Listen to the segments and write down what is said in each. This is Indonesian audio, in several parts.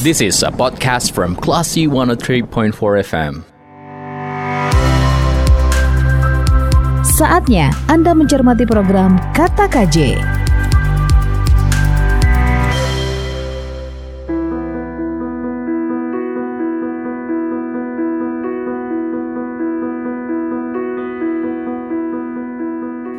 This is a podcast from Classy 103.4 FM. Saatnya Anda mencermati program Kata KJ.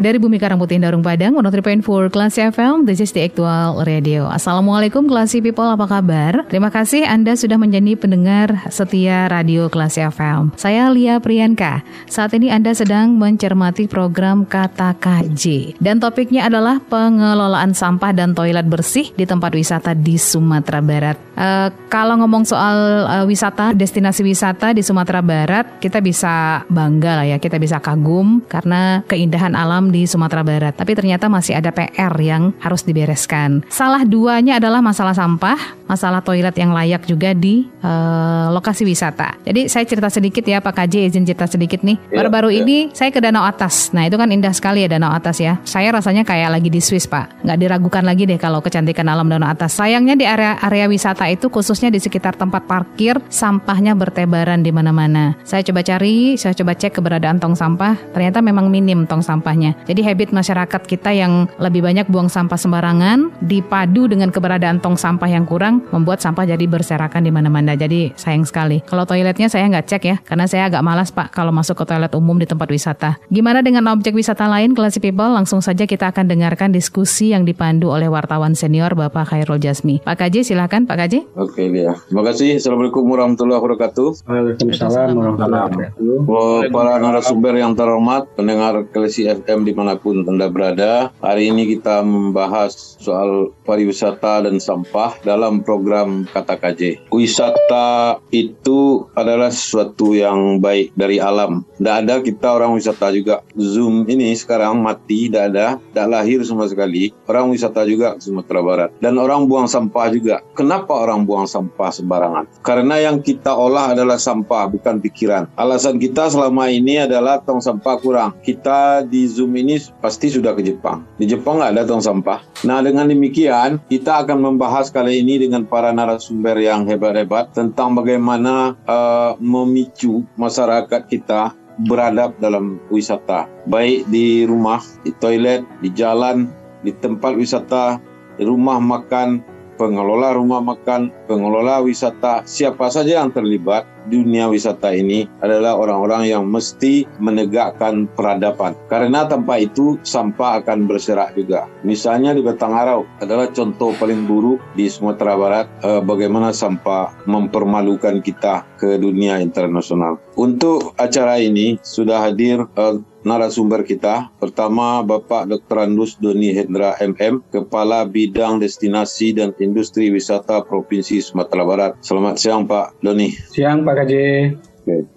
Dari Bumi Karang Putih Darung Padang, 103.4 Kelas FM, this is the actual radio. Assalamualaikum Klasi People, apa kabar? Terima kasih Anda sudah menjadi pendengar setia radio Kelas FM. Saya Lia Priyanka. Saat ini Anda sedang mencermati program Kata KJ. Dan topiknya adalah pengelolaan sampah dan toilet bersih di tempat wisata di Sumatera Barat. Uh, kalau ngomong soal uh, wisata, destinasi wisata di Sumatera Barat, kita bisa bangga lah ya, kita bisa kagum karena keindahan alam di Sumatera Barat. Tapi ternyata masih ada PR yang harus dibereskan. Salah duanya adalah masalah sampah, masalah toilet yang layak juga di uh, lokasi wisata. Jadi saya cerita sedikit ya Pak KJ, izin cerita sedikit nih. Iya, Baru-baru ya, ya. ini saya ke Danau Atas. Nah itu kan indah sekali ya Danau Atas ya. Saya rasanya kayak lagi di Swiss Pak. Nggak diragukan lagi deh kalau kecantikan alam Danau Atas. Sayangnya di area area wisata itu khususnya di sekitar tempat parkir sampahnya bertebaran di mana-mana. Saya coba cari, saya coba cek keberadaan tong sampah. Ternyata memang minim tong sampahnya. Jadi habit masyarakat kita yang lebih banyak buang sampah sembarangan dipadu dengan keberadaan tong sampah yang kurang membuat sampah jadi berserakan di mana-mana. Jadi sayang sekali. Kalau toiletnya saya nggak cek ya, karena saya agak malas Pak kalau masuk ke toilet umum di tempat wisata. Gimana dengan objek wisata lain, Classy People? Langsung saja kita akan dengarkan diskusi yang dipandu oleh wartawan senior Bapak Khairul Jasmi. Pak KJ, silahkan Pak KJ. Oke, ya. Terima kasih. Assalamualaikum warahmatullahi wabarakatuh. Waalaikumsalam warahmatullahi wabarakatuh. Para narasumber yang terhormat, pendengar Classy FM di mana pun di mana pun Anda berada. Hari ini kita membahas soal pariwisata dan sampah dalam program Kata KJ. Wisata itu adalah sesuatu yang baik dari alam. Tidak ada kita orang wisata juga. Zoom ini sekarang mati, tidak ada, tidak lahir sama sekali. Orang wisata juga Sumatera Barat. Dan orang buang sampah juga. Kenapa orang buang sampah sembarangan? Karena yang kita olah adalah sampah, bukan pikiran. Alasan kita selama ini adalah tong sampah kurang. Kita di Zoom ini pasti sudah ke Jepang. Di Jepang nggak tong sampah. Nah dengan demikian kita akan membahas kali ini dengan para narasumber yang hebat-hebat tentang bagaimana uh, memicu masyarakat kita beradab dalam wisata. Baik di rumah, di toilet, di jalan, di tempat wisata, di rumah makan, pengelola rumah makan, pengelola wisata, siapa saja yang terlibat dunia wisata ini adalah orang-orang yang mesti menegakkan peradaban. Karena tanpa itu sampah akan berserak juga. Misalnya di Batangarau adalah contoh paling buruk di Sumatera Barat eh, bagaimana sampah mempermalukan kita ke dunia internasional. Untuk acara ini sudah hadir eh, narasumber kita. Pertama, Bapak Dr. Andus Doni Hendra MM, Kepala Bidang Destinasi dan Industri Wisata Provinsi Sumatera Barat. Selamat siang, Pak Doni. Siang, Pak KJ.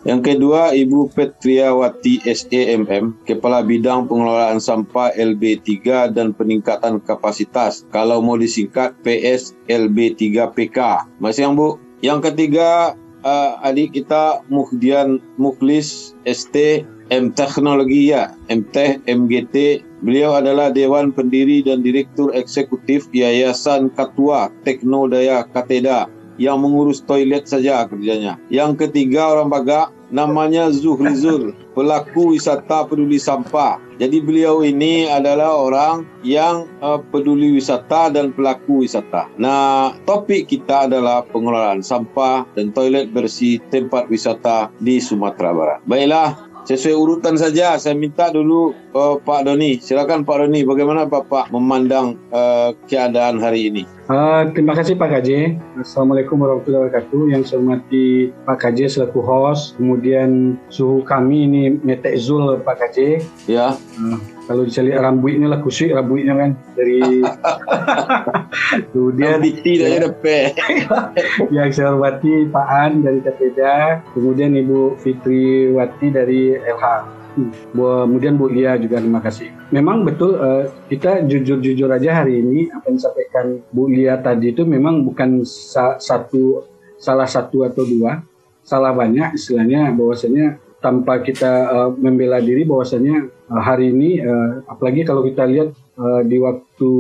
Yang kedua, Ibu Petriawati SEMM, Kepala Bidang Pengelolaan Sampah LB3 dan Peningkatan Kapasitas. Kalau mau disingkat, PSLB3PK. Masih yang Bu? Yang ketiga, uh, adik kita Muhdian Muklis ST M Teknologi ya, MTeh MGT. Beliau adalah Dewan Pendiri dan Direktur Eksekutif Yayasan Katua Teknodaya Kateda yang mengurus toilet saja kerjanya. Yang ketiga orang Baga namanya Zuhrizul, pelaku wisata peduli sampah. Jadi beliau ini adalah orang yang uh, peduli wisata dan pelaku wisata. Nah, topik kita adalah pengelolaan sampah dan toilet bersih tempat wisata di Sumatera Barat. Baiklah, sesuai urutan saja saya minta dulu uh, Pak Doni. Silakan Pak Doni bagaimana Bapak memandang uh, keadaan hari ini? Uh, terima kasih Pak KJ Assalamualaikum warahmatullahi wabarakatuh. Yang saya hormati Pak KJ selaku host kemudian suhu kami ini Metek Zul Pak KJ ya. Uh, kalau dicari rambutnya lah kusik rambutnya kan dari kemudian BT dari depan yang saya hormati Pak An dari Kateda kemudian Ibu Fitri Wati dari LH kemudian Bu Lia juga terima kasih. Memang betul uh, kita jujur-jujur aja hari ini apa yang disampaikan Bu Lia tadi itu memang bukan sa satu salah satu atau dua, salah banyak istilahnya bahwasanya tanpa kita uh, membela diri bahwasanya uh, hari ini uh, apalagi kalau kita lihat uh, di waktu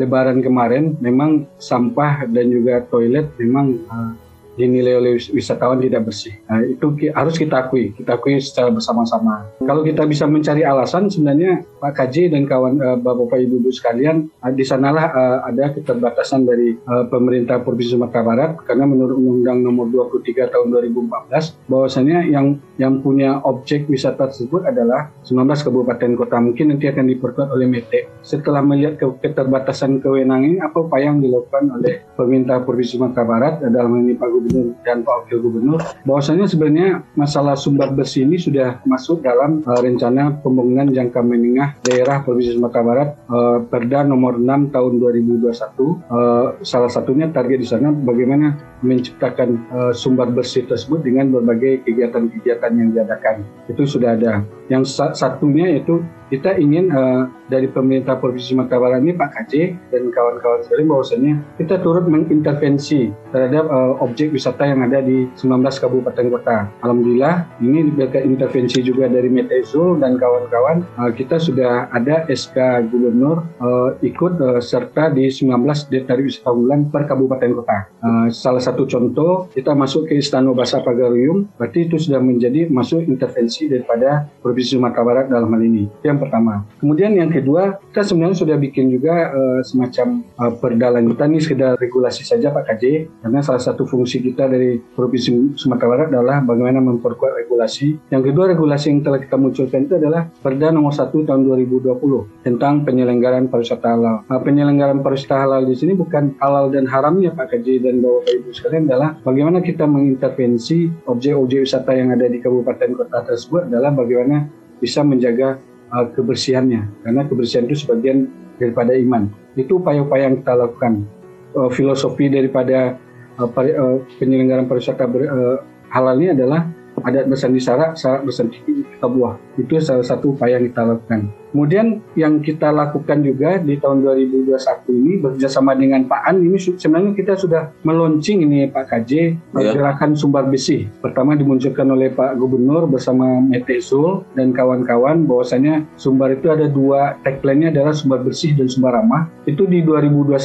Lebaran kemarin memang sampah dan juga toilet memang uh, dinilai oleh wisatawan tidak bersih. Nah, itu harus kita akui, kita akui secara bersama-sama. Kalau kita bisa mencari alasan, sebenarnya Pak KJ dan kawan uh, Bapak Ibu Ibu sekalian, uh, di sanalah uh, ada keterbatasan dari uh, pemerintah Provinsi Sumatera Barat karena menurut Undang-Undang Nomor 23 Tahun 2014 bahwasanya yang yang punya objek wisata tersebut adalah 19 kabupaten kota. Mungkin nanti akan diperkuat oleh METE. Setelah melihat keterbatasan kewenangan apa upaya yang dilakukan oleh pemerintah Provinsi Sumatera Barat dalam ini Pak Gubernur Gubernur dan Pak Wakil Gubernur bahwasanya sebenarnya masalah sumber bersih ini sudah masuk dalam uh, rencana pembangunan jangka menengah daerah Provinsi Sumatera Barat uh, Perda nomor 6 tahun 2021 uh, salah satunya target di sana bagaimana menciptakan uh, sumber bersih tersebut dengan berbagai kegiatan-kegiatan yang diadakan. Itu sudah ada. Yang satunya yaitu kita ingin uh, dari pemerintah Provinsi Sumatera Barat ini Pak KJ dan kawan-kawan sekalian bahwasanya kita turut mengintervensi terhadap uh, objek wisata yang ada di 19 kabupaten kota. Alhamdulillah ini berkat intervensi juga dari Metezul dan kawan-kawan uh, kita sudah ada SK Gubernur uh, ikut uh, serta di 19 detail wisata unggulan per kabupaten kota. Uh, salah satu contoh kita masuk ke Istana Bahasa Pagaruyung berarti itu sudah menjadi masuk intervensi daripada Provinsi Sumatera Barat dalam hal ini. Yang yang pertama. Kemudian yang kedua, kita sebenarnya sudah bikin juga uh, semacam uh, perda lanjutan ini sekedar regulasi saja Pak KJ, karena salah satu fungsi kita dari Provinsi Sumatera Barat adalah bagaimana memperkuat regulasi. Yang kedua, regulasi yang telah kita munculkan itu adalah Perda nomor 1 tahun 2020 tentang penyelenggaraan pariwisata halal. Nah, penyelenggaraan pariwisata halal di sini bukan halal dan haramnya Pak KJ dan Bapak Ibu sekalian adalah bagaimana kita mengintervensi objek-objek wisata yang ada di kabupaten kota tersebut adalah bagaimana bisa menjaga uh, kebersihannya karena kebersihan itu sebagian daripada iman itu upaya-upaya yang kita lakukan uh, filosofi daripada uh, pari, uh, penyelenggaraan pariwisata uh, halal ini adalah adat bersandi syarat, syarat bersandi kita buah. Itu salah satu upaya yang kita lakukan. Kemudian yang kita lakukan juga di tahun 2021 ini bekerjasama dengan Pak An ini sebenarnya kita sudah meluncing ini Pak KJ ya. gerakan sumber besi. Pertama dimunculkan oleh Pak Gubernur bersama Metezul dan kawan-kawan bahwasanya sumber itu ada dua tagline-nya adalah sumber bersih dan sumber ramah. Itu di 2021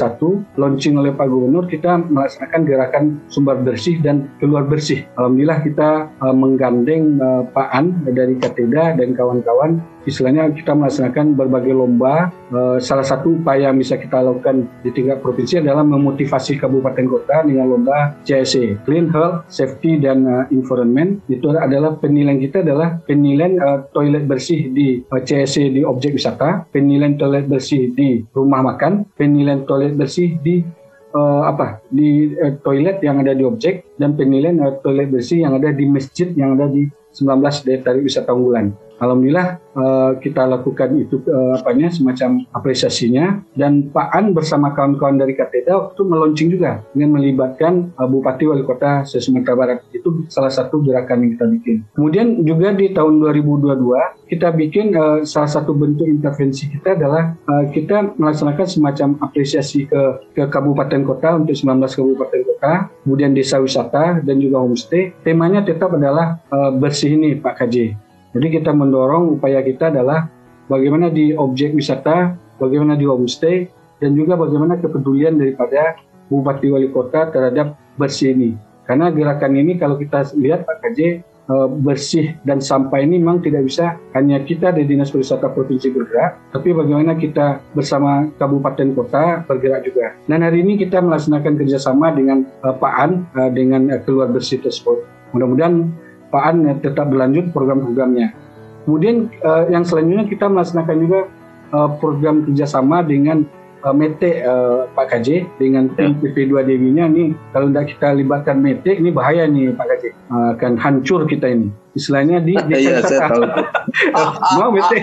launching oleh Pak Gubernur kita melaksanakan gerakan sumber bersih dan keluar bersih. Alhamdulillah kita uh, menggandeng uh, Pak An dari Kateda dan kawan-kawan istilahnya kita melaksanakan berbagai lomba. Uh, salah satu upaya yang bisa kita lakukan di tingkat provinsi adalah memotivasi kabupaten kota dengan lomba CSE, Clean Health, Safety dan uh, Environment. Itu adalah penilaian kita adalah penilaian uh, toilet bersih di uh, CSE di objek wisata, penilaian toilet bersih di rumah makan, penilaian toilet bersih di uh, apa di uh, toilet yang ada di objek dan penilaian uh, toilet bersih yang ada di masjid yang ada di 19 daya tarik wisata unggulan. Alhamdulillah uh, kita lakukan itu uh, apanya semacam apresiasinya dan Pak An bersama kawan-kawan dari Kateda waktu meluncing juga dengan melibatkan uh, Bupati Wali Kota Sumatera Barat itu salah satu gerakan yang kita bikin. Kemudian juga di tahun 2022 kita bikin uh, salah satu bentuk intervensi kita adalah uh, kita melaksanakan semacam apresiasi ke ke kabupaten kota untuk 19 kabupaten kota, kemudian desa wisata dan juga homestay. Temanya tetap adalah uh, bersih ini Pak KJ jadi kita mendorong upaya kita adalah bagaimana di objek wisata, bagaimana di homestay, dan juga bagaimana kepedulian daripada Bupati Wali Kota terhadap bersih ini. Karena gerakan ini kalau kita lihat Pak KJ eh, bersih dan sampah ini memang tidak bisa hanya kita di Dinas Pariwisata Provinsi bergerak, tapi bagaimana kita bersama kabupaten kota bergerak juga. Dan hari ini kita melaksanakan kerjasama dengan uh, Pak An uh, dengan keluar bersih tersebut. Mudah-mudahan Pak An tetap berlanjut program-programnya. Kemudian uh, yang selanjutnya kita melaksanakan juga uh, program kerjasama dengan uh, Mete uh, Pak KJ dengan tim ya. PP2 Dewinya nih kalau tidak kita libatkan Mete ini bahaya nih Pak KJ uh, akan hancur kita ini istilahnya di desa iya, wisata. Mau Mete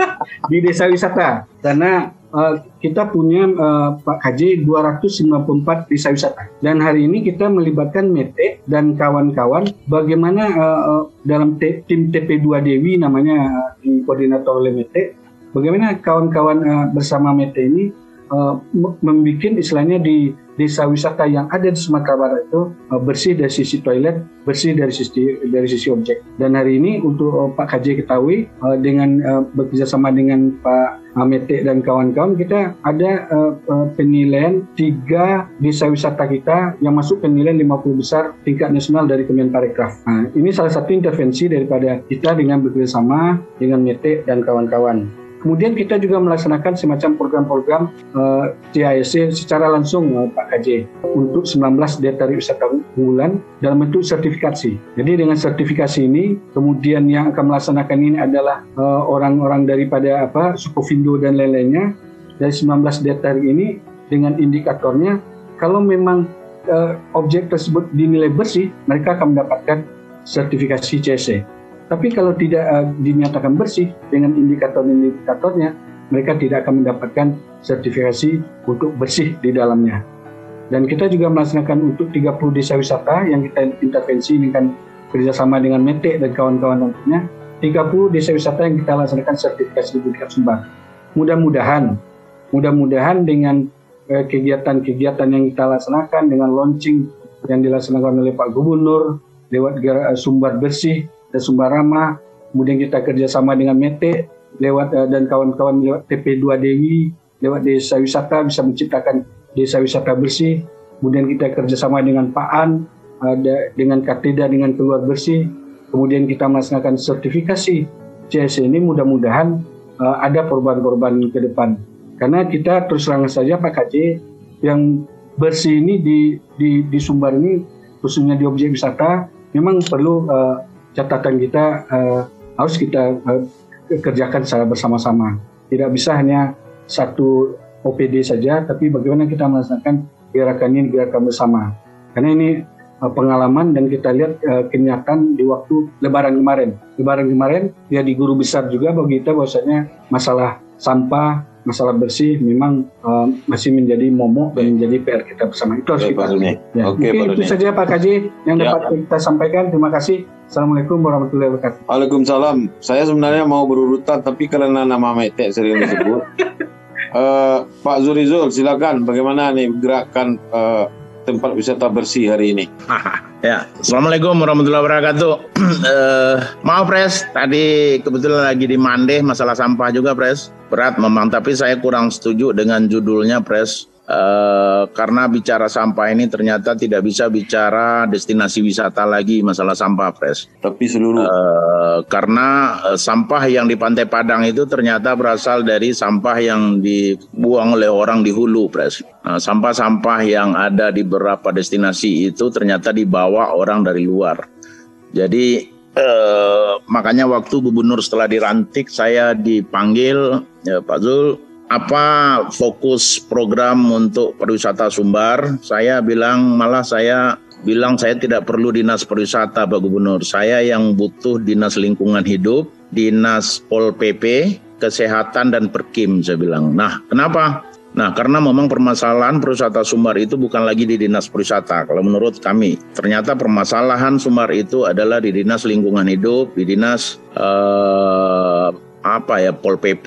di desa wisata karena uh, kita punya uh, Pak KJ 294 desa wisata. Dan hari ini kita melibatkan Mete dan kawan-kawan bagaimana uh, dalam tim TP2 Dewi namanya uh, di koordinator oleh Mete bagaimana kawan-kawan uh, bersama Mete ini uh, membuat istilahnya di desa wisata yang ada di Sumatera Barat itu uh, bersih dari sisi toilet, bersih dari sisi dari sisi objek. Dan hari ini untuk uh, Pak KJ ketahui uh, dengan uh, bekerjasama dengan Pak Metek dan kawan-kawan kita ada penilaian tiga desa wisata kita yang masuk penilaian 50 besar tingkat nasional dari Kemenparekraf. Nah, ini salah satu intervensi daripada kita dengan bekerjasama dengan Metek dan kawan-kawan. Kemudian kita juga melaksanakan semacam program-program uh, secara langsung uh, Pak KJ untuk 19 data wisata unggulan dalam bentuk sertifikasi. Jadi dengan sertifikasi ini kemudian yang akan melaksanakan ini adalah uh, orang-orang daripada apa Sukovindo dan lain-lainnya dari 19 data ini dengan indikatornya kalau memang uh, objek tersebut dinilai bersih mereka akan mendapatkan sertifikasi CSC. Tapi kalau tidak uh, dinyatakan bersih dengan indikator-indikatornya, mereka tidak akan mendapatkan sertifikasi untuk bersih di dalamnya. Dan kita juga melaksanakan untuk 30 desa wisata yang kita intervensi dengan kerjasama dengan Metek dan kawan-kawan nantinya, 30 desa wisata yang kita laksanakan sertifikasi tingkat sumber. Mudah-mudahan, mudah-mudahan dengan eh, kegiatan-kegiatan yang kita laksanakan dengan launching yang dilaksanakan oleh Pak Gubernur lewat sumber bersih dan Sumbarama, kemudian kita kerjasama dengan Mete lewat uh, dan kawan-kawan lewat TP2 Dewi, lewat desa wisata bisa menciptakan desa wisata bersih, kemudian kita kerjasama dengan Pak An, uh, dengan Kateda, dengan keluar bersih, kemudian kita melaksanakan sertifikasi CS ini mudah-mudahan uh, ada korban-korban ke depan. Karena kita terus terang saja Pak KJ yang bersih ini di, di, di Sumbar ini khususnya di objek wisata memang perlu uh, catatan kita uh, harus kita uh, kerjakan secara bersama-sama. Tidak bisa hanya satu OPD saja, tapi bagaimana kita melaksanakan gerakan ini gerakan bersama. Karena ini uh, pengalaman dan kita lihat uh, kenyataan di waktu Lebaran kemarin. Lebaran kemarin ya di guru besar juga bagi kita bahwasanya masalah sampah masalah bersih memang uh, masih menjadi momok dan menjadi PR kita bersama. Itu harus kita ya. Oke, Mungkin itu saja Pak Kaji yang ya. dapat kita sampaikan. Terima kasih. Assalamualaikum warahmatullahi wabarakatuh. Waalaikumsalam. Saya sebenarnya mau berurutan tapi karena nama Mete sering disebut. uh, Pak Zurizul, silakan. Bagaimana nih gerakan uh, tempat wisata bersih hari ini? Ya, Assalamualaikum warahmatullahi wabarakatuh. uh, maaf Pres, tadi kebetulan lagi di Mandeh masalah sampah juga Pres. Berat memang, tapi saya kurang setuju dengan judulnya Pres. Uh, karena bicara sampah ini ternyata tidak bisa bicara destinasi wisata lagi masalah sampah pres. Tapi seluruh uh, karena uh, sampah yang di Pantai Padang itu ternyata berasal dari sampah yang dibuang oleh orang di hulu pres. Nah, sampah-sampah yang ada di beberapa destinasi itu ternyata dibawa orang dari luar. Jadi uh, makanya waktu gubernur setelah dirantik saya dipanggil ya, Pak Zul apa fokus program untuk pariwisata Sumbar? Saya bilang malah saya bilang saya tidak perlu dinas pariwisata Pak Gubernur. Saya yang butuh dinas lingkungan hidup, dinas Pol PP, kesehatan dan perkim saya bilang. Nah, kenapa? Nah, karena memang permasalahan pariwisata Sumbar itu bukan lagi di dinas pariwisata. Kalau menurut kami, ternyata permasalahan Sumbar itu adalah di dinas lingkungan hidup, di dinas uh, apa ya Pol PP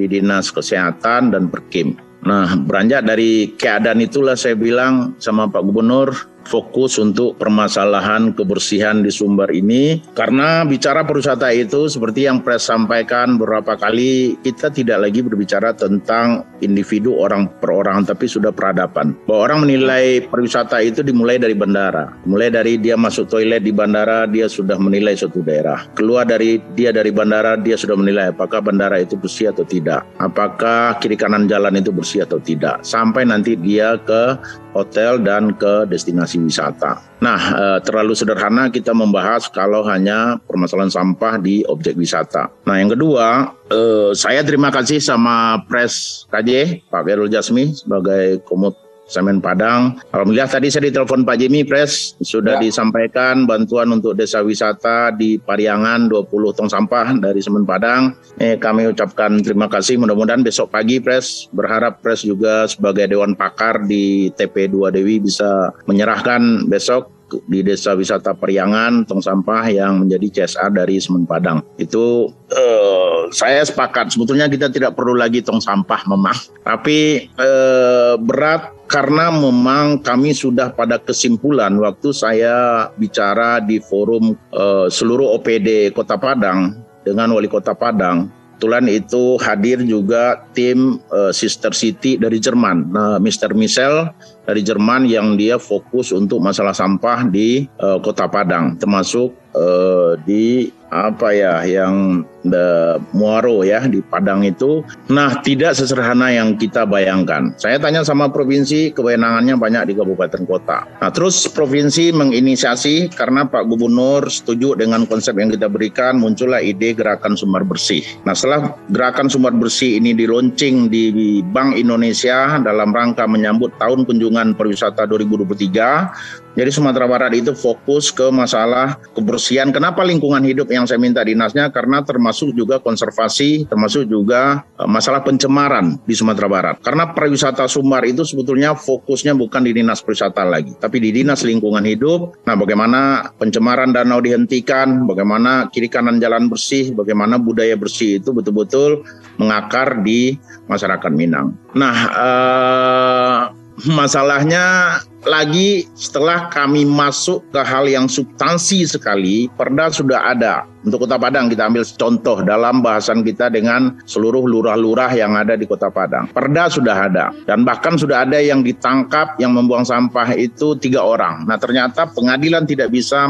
di Dinas Kesehatan dan Perkim. Nah, beranjak dari keadaan itulah saya bilang sama Pak Gubernur, fokus untuk permasalahan kebersihan di Sumbar ini. Karena bicara pariwisata itu seperti yang pres sampaikan beberapa kali kita tidak lagi berbicara tentang individu orang per orang tapi sudah peradaban. Bahwa orang menilai pariwisata itu dimulai dari bandara. Mulai dari dia masuk toilet di bandara dia sudah menilai suatu daerah. Keluar dari dia dari bandara dia sudah menilai apakah bandara itu bersih atau tidak. Apakah kiri kanan jalan itu bersih atau tidak. Sampai nanti dia ke hotel dan ke destinasi wisata. Nah, eh, terlalu sederhana kita membahas kalau hanya permasalahan sampah di objek wisata. Nah, yang kedua, eh, saya terima kasih sama Pres KJ, Pak Berul Jasmi sebagai komut Semen Padang. Alhamdulillah tadi saya ditelepon Pak Jimmy Pres sudah ya. disampaikan bantuan untuk desa wisata di Pariangan 20 tong sampah dari Semen Padang. Eh, kami ucapkan terima kasih. Mudah-mudahan besok pagi Pres berharap Pres juga sebagai dewan pakar di TP2 Dewi bisa menyerahkan besok di desa wisata Periangan tong sampah yang menjadi CSA dari Semen Padang. Itu uh, saya sepakat sebetulnya kita tidak perlu lagi tong sampah memang, tapi uh, berat karena memang kami sudah pada kesimpulan waktu saya bicara di forum uh, seluruh OPD Kota Padang dengan Wali Kota Padang kebetulan itu hadir juga tim uh, Sister City dari Jerman. Nah, Mr. Michel dari Jerman yang dia fokus untuk masalah sampah di uh, Kota Padang, termasuk uh, di apa ya yang the Muaro ya di Padang itu. Nah, tidak sesederhana yang kita bayangkan. Saya tanya sama provinsi, kewenangannya banyak di kabupaten kota. Nah, terus provinsi menginisiasi karena Pak Gubernur setuju dengan konsep yang kita berikan, muncullah ide gerakan sumber bersih. Nah, setelah gerakan sumber bersih ini diluncing di Bank Indonesia dalam rangka menyambut tahun kunjungan pariwisata 2023, jadi Sumatera Barat itu fokus ke masalah kebersihan. Kenapa lingkungan hidup yang saya minta dinasnya? Karena termasuk juga konservasi, termasuk juga eh, masalah pencemaran di Sumatera Barat. Karena pariwisata Sumbar itu sebetulnya fokusnya bukan di dinas pariwisata lagi, tapi di dinas lingkungan hidup. Nah, bagaimana pencemaran danau dihentikan, bagaimana kiri kanan jalan bersih, bagaimana budaya bersih itu betul-betul mengakar di masyarakat Minang. Nah, eh, masalahnya lagi setelah kami masuk ke hal yang substansi sekali, perda sudah ada. Untuk Kota Padang kita ambil contoh dalam bahasan kita dengan seluruh lurah-lurah yang ada di Kota Padang. Perda sudah ada dan bahkan sudah ada yang ditangkap yang membuang sampah itu tiga orang. Nah ternyata pengadilan tidak bisa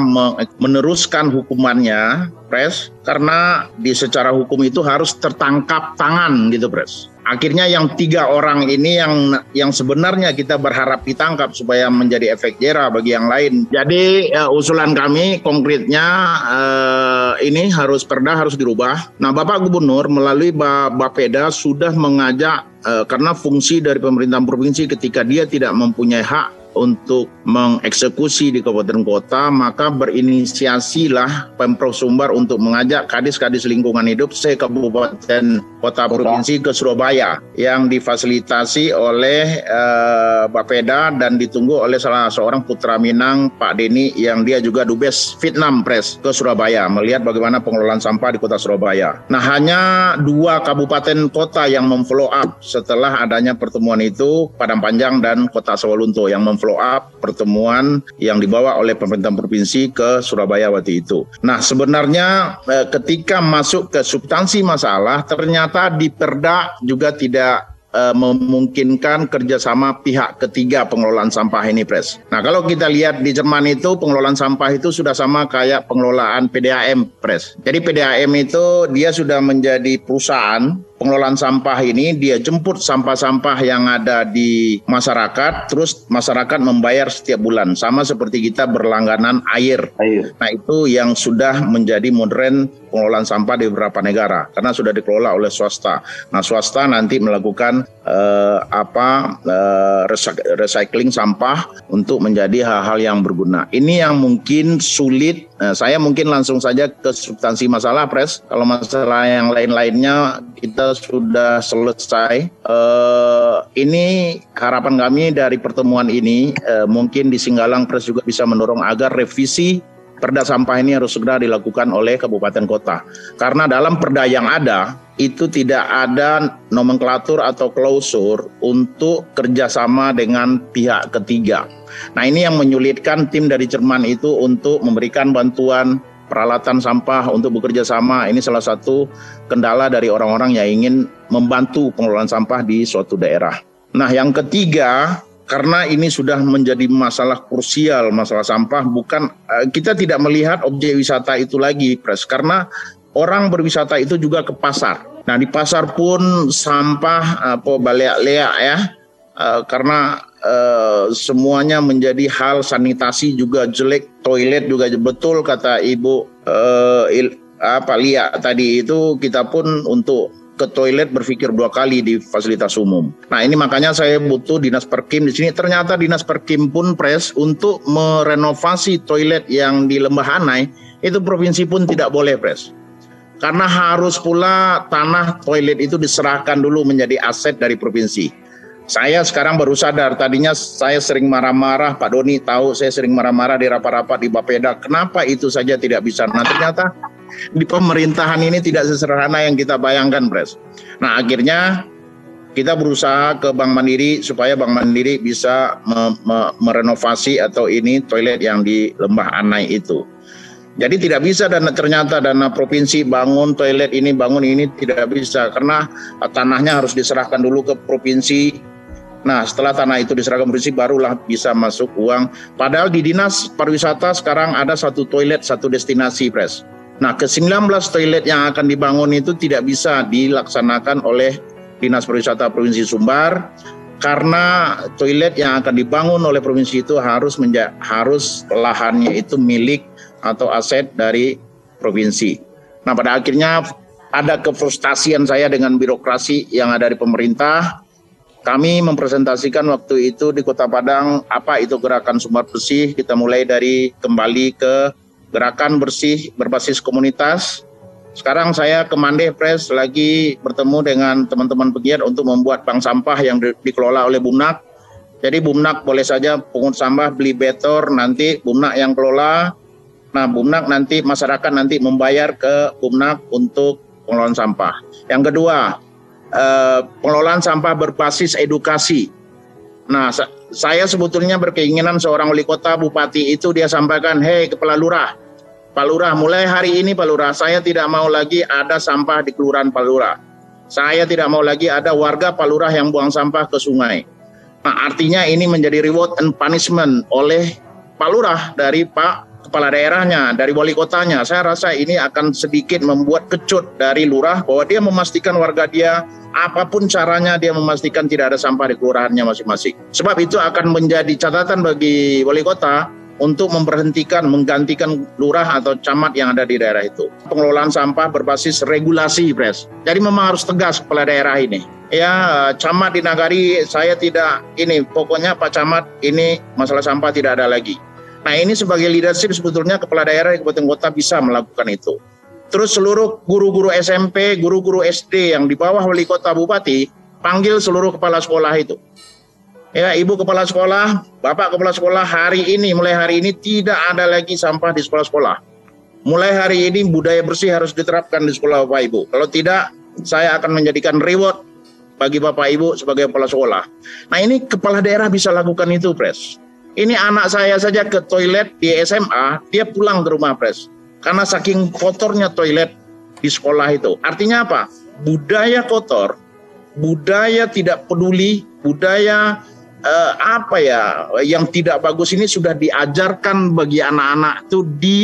meneruskan hukumannya, Pres, karena di secara hukum itu harus tertangkap tangan gitu, Pres akhirnya yang tiga orang ini yang yang sebenarnya kita berharap ditangkap supaya menjadi efek jerah bagi yang lain. Jadi uh, usulan kami konkretnya uh, ini harus perda harus dirubah. Nah, Bapak Gubernur melalui Bapeda sudah mengajak uh, karena fungsi dari pemerintah provinsi ketika dia tidak mempunyai hak untuk mengeksekusi di kabupaten kota, maka berinisiasilah Pemprov Sumbar untuk mengajak kadis-kadis lingkungan hidup se kabupaten kota provinsi ke Surabaya yang difasilitasi oleh uh, Bapeda dan ditunggu oleh salah seorang putra Minang Pak Deni yang dia juga dubes Vietnam Press ke Surabaya melihat bagaimana pengelolaan sampah di kota Surabaya. Nah hanya dua kabupaten kota yang memfollow up setelah adanya pertemuan itu Padang Panjang dan Kota Sawalunto yang mem follow up pertemuan yang dibawa oleh pemerintah provinsi ke Surabaya waktu itu. Nah, sebenarnya eh, ketika masuk ke substansi masalah, ternyata di Perda juga tidak uh, memungkinkan kerjasama pihak ketiga pengelolaan sampah ini, Pres. Nah, kalau kita lihat di Jerman itu pengelolaan sampah itu sudah sama kayak pengelolaan PDAM, Pres. Jadi PDAM itu dia sudah menjadi perusahaan pengelolaan sampah ini dia jemput sampah-sampah yang ada di masyarakat, terus masyarakat membayar setiap bulan, sama seperti kita berlangganan air. air. Nah itu yang sudah menjadi modern pengelolaan sampah di beberapa negara, karena sudah dikelola oleh swasta. Nah swasta nanti melakukan uh, apa uh, recycling sampah untuk menjadi hal-hal yang berguna. Ini yang mungkin sulit. Nah, saya mungkin langsung saja ke substansi masalah, Pres. Kalau masalah yang lain-lainnya kita sudah selesai. Uh, ini harapan kami dari pertemuan ini uh, mungkin di Singgalang Pres juga bisa mendorong agar revisi perda sampah ini harus segera dilakukan oleh kabupaten kota. Karena dalam perda yang ada itu tidak ada nomenklatur atau klausur untuk kerjasama dengan pihak ketiga. Nah ini yang menyulitkan tim dari Jerman itu untuk memberikan bantuan peralatan sampah untuk bekerja sama ini salah satu kendala dari orang-orang yang ingin membantu pengelolaan sampah di suatu daerah. Nah, yang ketiga, karena ini sudah menjadi masalah krusial, masalah sampah, bukan eh, kita tidak melihat objek wisata itu lagi, Pres, karena orang berwisata itu juga ke pasar. Nah, di pasar pun sampah apa baleak-leak ya, uh, karena semuanya menjadi hal sanitasi juga jelek, toilet juga betul kata Ibu apa Lia tadi itu kita pun untuk ke toilet berpikir dua kali di fasilitas umum. Nah ini makanya saya butuh dinas perkim di sini. Ternyata dinas perkim pun pres untuk merenovasi toilet yang di Lembah Anai itu provinsi pun tidak boleh pres. Karena harus pula tanah toilet itu diserahkan dulu menjadi aset dari provinsi. Saya sekarang baru sadar, tadinya saya sering marah-marah, Pak Doni tahu saya sering marah-marah di rapat-rapat di Bapeda, kenapa itu saja tidak bisa? Nah ternyata di pemerintahan ini tidak sesederhana yang kita bayangkan, Pres. Nah akhirnya kita berusaha ke Bank Mandiri supaya Bank Mandiri bisa me me merenovasi atau ini toilet yang di Lembah Anai itu. Jadi tidak bisa dan ternyata dana provinsi bangun toilet ini bangun ini tidak bisa karena tanahnya harus diserahkan dulu ke provinsi. Nah setelah tanah itu diserahkan provinsi barulah bisa masuk uang. Padahal di dinas pariwisata sekarang ada satu toilet satu destinasi pres. Nah ke 19 toilet yang akan dibangun itu tidak bisa dilaksanakan oleh Dinas Pariwisata Provinsi Sumbar karena toilet yang akan dibangun oleh provinsi itu harus menja harus lahannya itu milik atau aset dari provinsi. Nah, pada akhirnya ada kefrustasian saya dengan birokrasi yang ada di pemerintah. Kami mempresentasikan waktu itu di Kota Padang apa itu gerakan Sumbar Bersih. Kita mulai dari kembali ke gerakan bersih berbasis komunitas sekarang saya ke Mandeh Press lagi bertemu dengan teman-teman pegiat untuk membuat bank sampah yang di dikelola oleh Bumnak. Jadi Bumnak boleh saja pungut sampah beli betor nanti Bumnak yang kelola. Nah Bumnak nanti masyarakat nanti membayar ke Bumnak untuk pengelolaan sampah. Yang kedua eh, pengelolaan sampah berbasis edukasi. Nah saya sebetulnya berkeinginan seorang wali kota bupati itu dia sampaikan, hei kepala lurah, Pak Lurah, mulai hari ini Pak Lurah, saya tidak mau lagi ada sampah di Kelurahan Pak Lurah. Saya tidak mau lagi ada warga Pak Lurah yang buang sampah ke sungai. Nah, artinya ini menjadi reward and punishment oleh Pak Lurah dari Pak kepala daerahnya, dari wali kotanya. Saya rasa ini akan sedikit membuat kecut dari lurah bahwa dia memastikan warga dia apa pun caranya dia memastikan tidak ada sampah di kelurahannya masing-masing. Sebab itu akan menjadi catatan bagi wali kota untuk memberhentikan, menggantikan lurah atau camat yang ada di daerah itu. Pengelolaan sampah berbasis regulasi, Pres. Jadi memang harus tegas kepala daerah ini. Ya, camat di Nagari saya tidak ini, pokoknya Pak Camat ini masalah sampah tidak ada lagi. Nah ini sebagai leadership sebetulnya kepala daerah di kabupaten kota bisa melakukan itu. Terus seluruh guru-guru SMP, guru-guru SD yang di bawah wali kota bupati, panggil seluruh kepala sekolah itu Ya, Ibu Kepala Sekolah, Bapak Kepala Sekolah, hari ini, mulai hari ini tidak ada lagi sampah di sekolah-sekolah. Mulai hari ini budaya bersih harus diterapkan di sekolah Bapak Ibu. Kalau tidak, saya akan menjadikan reward bagi Bapak Ibu sebagai kepala sekolah. Nah ini kepala daerah bisa lakukan itu, Pres. Ini anak saya saja ke toilet di SMA, dia pulang ke rumah, Pres. Karena saking kotornya toilet di sekolah itu. Artinya apa? Budaya kotor, budaya tidak peduli, budaya uh, apa ya yang tidak bagus ini sudah diajarkan bagi anak-anak itu di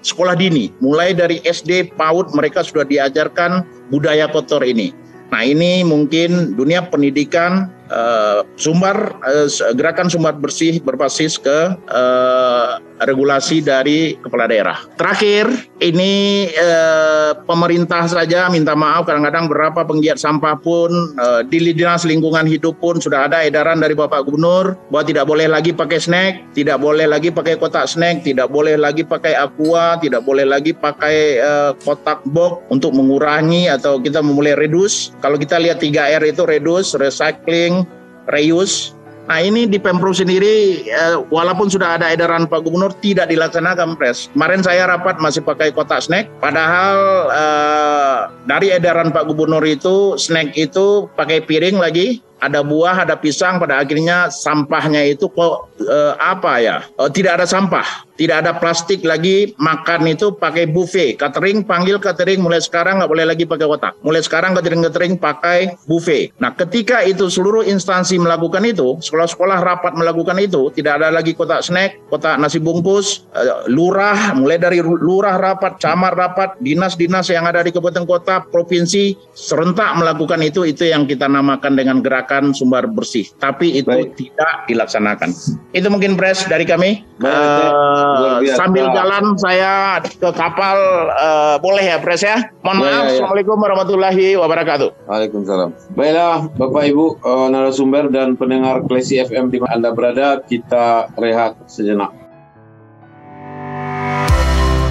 sekolah dini. Mulai dari SD PAUD mereka sudah diajarkan budaya kotor ini. Nah, ini mungkin dunia pendidikan uh, sumber uh, gerakan sumber bersih berbasis ke uh, regulasi dari kepala daerah. Terakhir, ini eh, pemerintah saja minta maaf kadang-kadang berapa penggiat sampah pun eh, di dinas lingkungan hidup pun sudah ada edaran dari Bapak Gubernur bahwa tidak boleh lagi pakai snack, tidak boleh lagi pakai kotak snack, tidak boleh lagi pakai aqua, tidak boleh lagi pakai eh, kotak box untuk mengurangi atau kita memulai reduce. Kalau kita lihat 3R itu reduce, recycling, reuse Nah ini di Pemprov sendiri eh, walaupun sudah ada edaran Pak Gubernur tidak dilaksanakan pres. Kemarin saya rapat masih pakai kotak snack, padahal eh, dari edaran Pak Gubernur itu snack itu pakai piring lagi ada buah, ada pisang, pada akhirnya sampahnya itu kok eh, apa ya? Eh, tidak ada sampah, tidak ada plastik lagi. Makan itu pakai buffet. Catering panggil catering mulai sekarang nggak boleh lagi pakai kotak. Mulai sekarang catering catering pakai buffet. Nah, ketika itu seluruh instansi melakukan itu, sekolah-sekolah rapat melakukan itu, tidak ada lagi kotak snack, kotak nasi bungkus, eh, lurah, mulai dari lurah rapat, camat rapat, dinas-dinas yang ada di kabupaten kota, provinsi serentak melakukan itu, itu yang kita namakan dengan gerakan menggunakan sumber bersih, tapi itu Baik. tidak dilaksanakan. Itu mungkin pres dari kami. uh, sambil jalan saya ke kapal uh, boleh ya pres ya. Mohon ya, maaf. Ya, ya. Assalamualaikum warahmatullahi wabarakatuh. Waalaikumsalam. Baiklah Bapak Ibu uh, narasumber dan pendengar Klesi FM di mana Anda berada, kita rehat sejenak.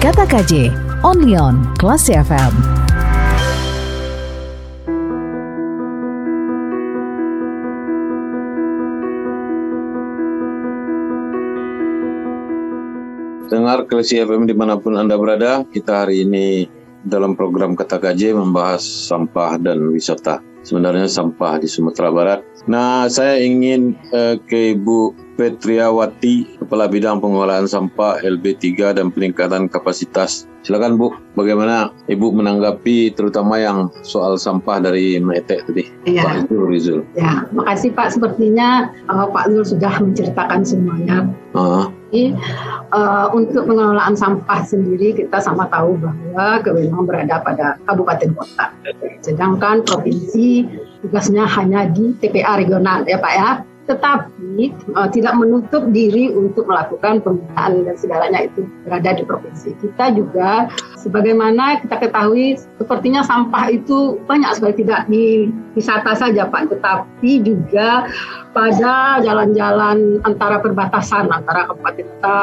Kata KJ, only on Klasi FM. Dengar Klesi FM di mana pun Anda berada, kita hari ini dalam program Kata KJ membahas sampah dan wisata. sebenarnya sampah di Sumatera Barat. Nah, saya ingin uh, ke Ibu Petriawati, Kepala Bidang Pengelolaan Sampah LB3 dan Peningkatan Kapasitas. Silakan Bu, bagaimana Ibu menanggapi terutama yang soal sampah dari Mete tadi? Ya. Pak Zul Rizul. Ya, makasih Pak. Sepertinya uh, Pak Zul sudah menceritakan semuanya. Uh. Jadi, uh, untuk pengelolaan sampah sendiri kita sama tahu bahwa kewenangan berada pada kabupaten kota. Sedangkan provinsi tugasnya hanya di TPA regional ya Pak ya tetapi uh, tidak menutup diri untuk melakukan pembinaan dan segalanya itu berada di provinsi. Kita juga sebagaimana kita ketahui sepertinya sampah itu banyak sekali tidak di wisata saja Pak, tetapi juga pada jalan-jalan antara perbatasan antara kabupaten kota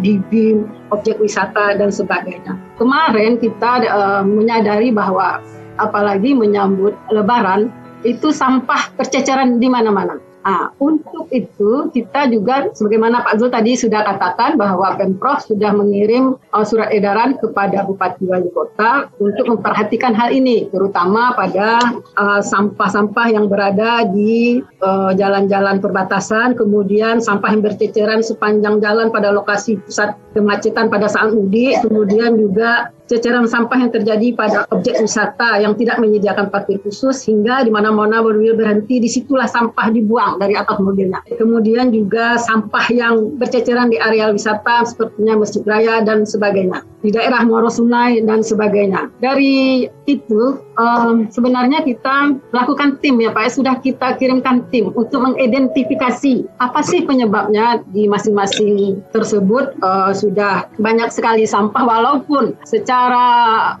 di BIM, objek wisata dan sebagainya. Kemarin kita uh, menyadari bahwa apalagi menyambut Lebaran itu sampah berceceran di mana-mana Nah, untuk itu kita juga sebagaimana Pak Zul tadi sudah katakan bahwa Pemprov sudah mengirim uh, surat edaran kepada Bupati Wali Kota untuk memperhatikan hal ini, terutama pada uh, sampah-sampah yang berada di uh, jalan-jalan perbatasan, kemudian sampah yang berceceran sepanjang jalan pada lokasi pusat kemacetan pada saat mudik, kemudian juga ceceran sampah yang terjadi pada objek wisata yang tidak menyediakan parkir khusus hingga di mana-mana mobil berhenti di situlah sampah dibuang dari atas mobilnya. Kemudian juga sampah yang berceceran di area wisata sepertinya Masjid Raya dan sebagainya. Di daerah Muaro Sungai dan sebagainya. Dari itu um, sebenarnya kita lakukan tim ya Pak, sudah kita kirimkan tim untuk mengidentifikasi apa sih penyebabnya di masing-masing tersebut. Uh, sudah banyak sekali sampah walaupun secara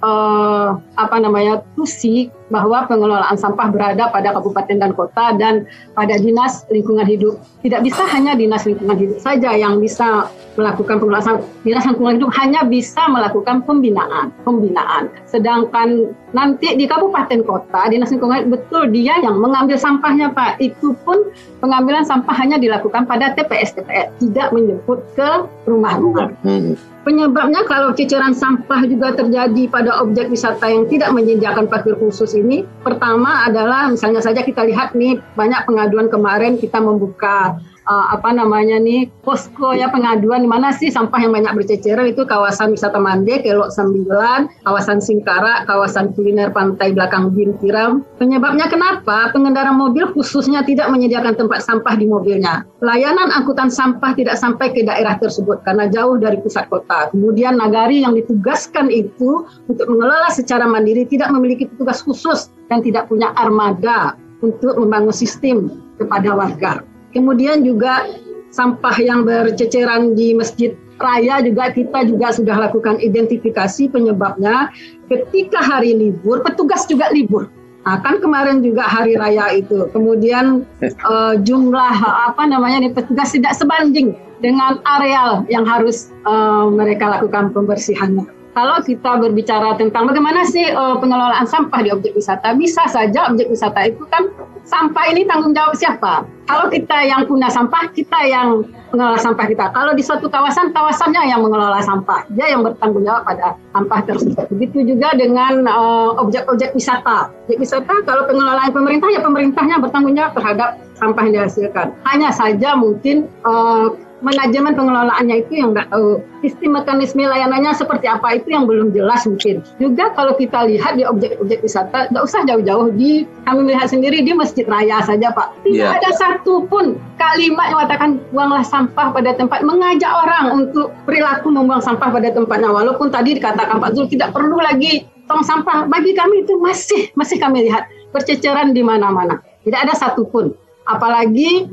uh, apa namanya tusi bahwa pengelolaan sampah berada pada kabupaten dan kota dan pada dinas lingkungan hidup. Tidak bisa hanya dinas lingkungan hidup saja yang bisa melakukan pengelolaan. Dinas lingkungan hidup hanya bisa melakukan pembinaan, pembinaan. Sedangkan nanti di kabupaten kota dinas lingkungan hidup betul dia yang mengambil sampahnya Pak. Itu pun pengambilan sampah hanya dilakukan pada TPS TPS, tidak menjemput ke rumah-rumah. Hmm. Penyebabnya kalau ceceran sampah juga terjadi pada objek wisata yang tidak menyediakan parkir khusus ini, pertama adalah misalnya saja kita lihat nih banyak pengaduan kemarin kita membuka uh, apa namanya nih posko ya pengaduan di mana sih sampah yang banyak berceceran itu kawasan wisata Mande, Kelok 9, kawasan Singkara, kawasan kuliner pantai belakang Bintiram. Penyebabnya kenapa? Pengendara mobil khususnya tidak menyediakan tempat sampah di mobilnya. Layanan angkutan sampah tidak sampai ke daerah tersebut karena jauh dari pusat kota. Kemudian nagari yang ditugaskan itu untuk mengelola secara mandiri tidak memiliki petugas khusus dan tidak punya armada untuk membangun sistem kepada warga. Kemudian juga sampah yang berceceran di masjid raya juga kita juga sudah lakukan identifikasi penyebabnya. Ketika hari libur, petugas juga libur. Nah, kan kemarin juga hari raya itu. Kemudian uh, jumlah apa namanya nih petugas tidak sebanding dengan areal yang harus uh, mereka lakukan pembersihannya. Kalau kita berbicara tentang bagaimana sih uh, pengelolaan sampah di objek wisata, bisa saja objek wisata itu kan sampah ini tanggung jawab siapa? Kalau kita yang punya sampah, kita yang mengelola sampah kita. Kalau di suatu kawasan, kawasannya yang mengelola sampah. Dia yang bertanggung jawab pada sampah tersebut. Begitu juga dengan uh, objek-objek wisata. Objek wisata, kalau pengelolaan pemerintah, ya pemerintahnya bertanggung jawab terhadap sampah yang dihasilkan. Hanya saja mungkin uh, manajemen pengelolaannya itu yang nggak tahu. Sistem mekanisme layanannya seperti apa itu yang belum jelas mungkin. Juga kalau kita lihat di objek-objek wisata nggak usah jauh-jauh. Di kami melihat sendiri di masjid raya saja pak. Tidak yeah. ada satu pun kalimat yang mengatakan buanglah sampah pada tempat. Mengajak orang untuk perilaku membuang sampah pada tempatnya. Walaupun tadi dikatakan Pak Zul tidak perlu lagi tong sampah. Bagi kami itu masih masih kami lihat. Berceceran di mana-mana. Tidak ada satupun apalagi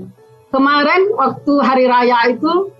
kemarin waktu hari raya itu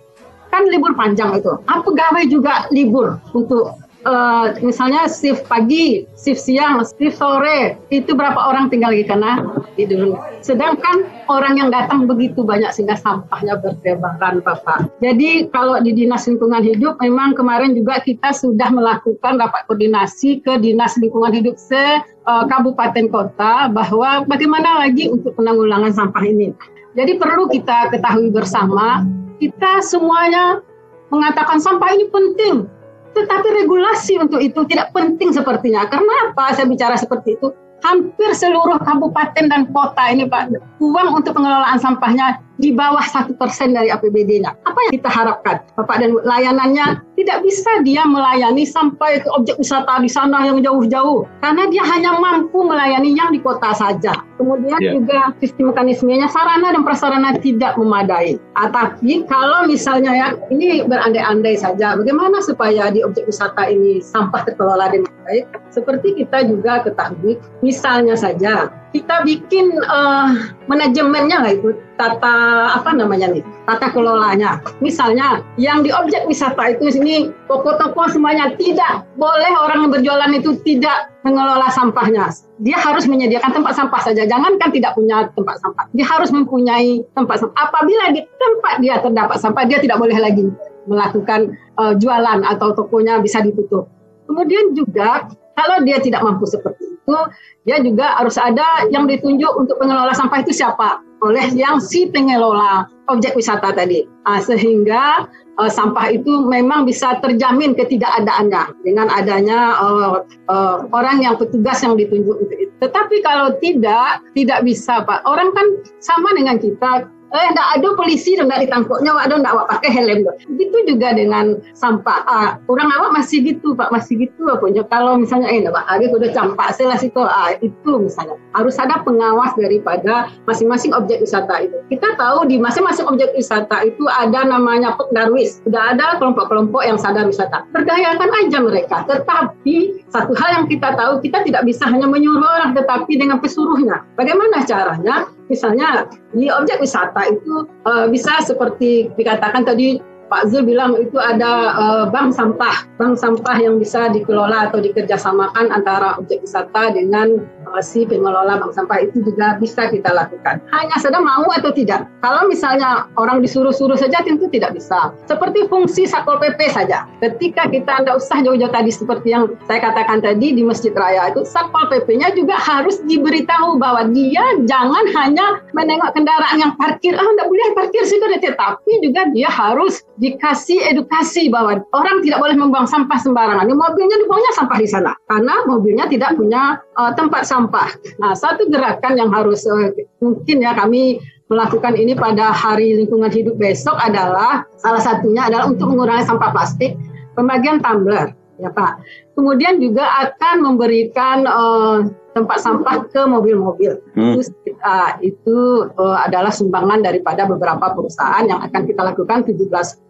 kan libur panjang itu. Apa pegawai juga libur untuk uh, misalnya shift pagi, shift siang, shift sore. Itu berapa orang tinggal di sana tidur. Sedangkan orang yang datang begitu banyak sehingga sampahnya bertebaran Bapak. Jadi kalau di Dinas Lingkungan Hidup memang kemarin juga kita sudah melakukan rapat koordinasi ke Dinas Lingkungan Hidup se uh, kabupaten kota bahwa bagaimana lagi untuk penanggulangan sampah ini. Jadi perlu kita ketahui bersama, kita semuanya mengatakan sampah ini penting, tetapi regulasi untuk itu tidak penting sepertinya. Karena apa saya bicara seperti itu? hampir seluruh kabupaten dan kota ini Pak, uang untuk pengelolaan sampahnya di bawah satu persen dari APBD-nya. Apa yang kita harapkan, Bapak dan layanannya tidak bisa dia melayani sampai ke objek wisata di sana yang jauh-jauh, karena dia hanya mampu melayani yang di kota saja. Kemudian yeah. juga sistem mekanismenya sarana dan prasarana tidak memadai. Ah, tapi kalau misalnya ya ini berandai-andai saja, bagaimana supaya di objek wisata ini sampah terkelola dengan baik? Seperti kita juga ketahui, misalnya saja kita bikin uh, manajemennya lah itu tata apa namanya nih tata kelolanya. Misalnya yang di objek wisata itu sini toko-toko semuanya tidak boleh orang yang berjualan itu tidak mengelola sampahnya. Dia harus menyediakan tempat sampah saja. Jangankan tidak punya tempat sampah dia harus mempunyai tempat sampah. Apabila di tempat dia terdapat sampah dia tidak boleh lagi melakukan uh, jualan atau tokonya bisa ditutup. Kemudian juga kalau dia tidak mampu seperti itu, dia juga harus ada yang ditunjuk untuk pengelola sampah itu siapa? Oleh yang si pengelola objek wisata tadi. Nah, sehingga uh, sampah itu memang bisa terjamin ketidakadaannya dengan adanya uh, uh, orang yang petugas yang ditunjuk untuk itu. Tetapi kalau tidak, tidak bisa Pak. Orang kan sama dengan kita eh enggak ada polisi dan enggak ditangkapnya ada enggak awak pakai helm begitu juga dengan sampah ah, orang awak masih gitu pak. Masih gitu apa kalau misalnya eh enggak ada udah campak selah situ. Ah, itu misalnya. Harus ada pengawas daripada masing-masing objek wisata itu. Kita tahu di masing-masing objek wisata itu ada namanya pekdarwis sudah ada kelompok-kelompok yang sadar wisata. Berdayakan aja mereka. Tetapi satu hal yang kita tahu kita tidak bisa hanya menyuruh orang tetapi dengan pesuruhnya. Bagaimana caranya Misalnya di objek wisata itu uh, bisa seperti dikatakan tadi Pak Zul bilang itu ada uh, bank sampah, bank sampah yang bisa dikelola atau dikerjasamakan antara objek wisata dengan uh, si pengelola bank sampah itu juga bisa kita lakukan. Hanya sedang mau atau tidak. Kalau misalnya orang disuruh-suruh saja tentu tidak bisa. Seperti fungsi Satpol PP saja. Ketika kita tidak usah jauh-jauh tadi seperti yang saya katakan tadi di Masjid Raya itu Satpol PP-nya juga harus diberitahu bahwa dia jangan hanya menengok kendaraan yang parkir, ah tidak boleh parkir situ, tetapi juga dia harus dikasih edukasi bahwa orang tidak boleh membuang sampah sembarangan. Di mobilnya dibuangnya sampah di sana karena mobilnya tidak punya uh, tempat sampah. Nah, satu gerakan yang harus uh, mungkin ya kami melakukan ini pada hari lingkungan hidup besok adalah salah satunya adalah untuk mengurangi sampah plastik, pembagian tumbler, ya Pak. Kemudian juga akan memberikan uh, tempat sampah ke mobil-mobil. Hmm. Itu, uh, itu uh, adalah sumbangan daripada beberapa perusahaan yang akan kita lakukan 17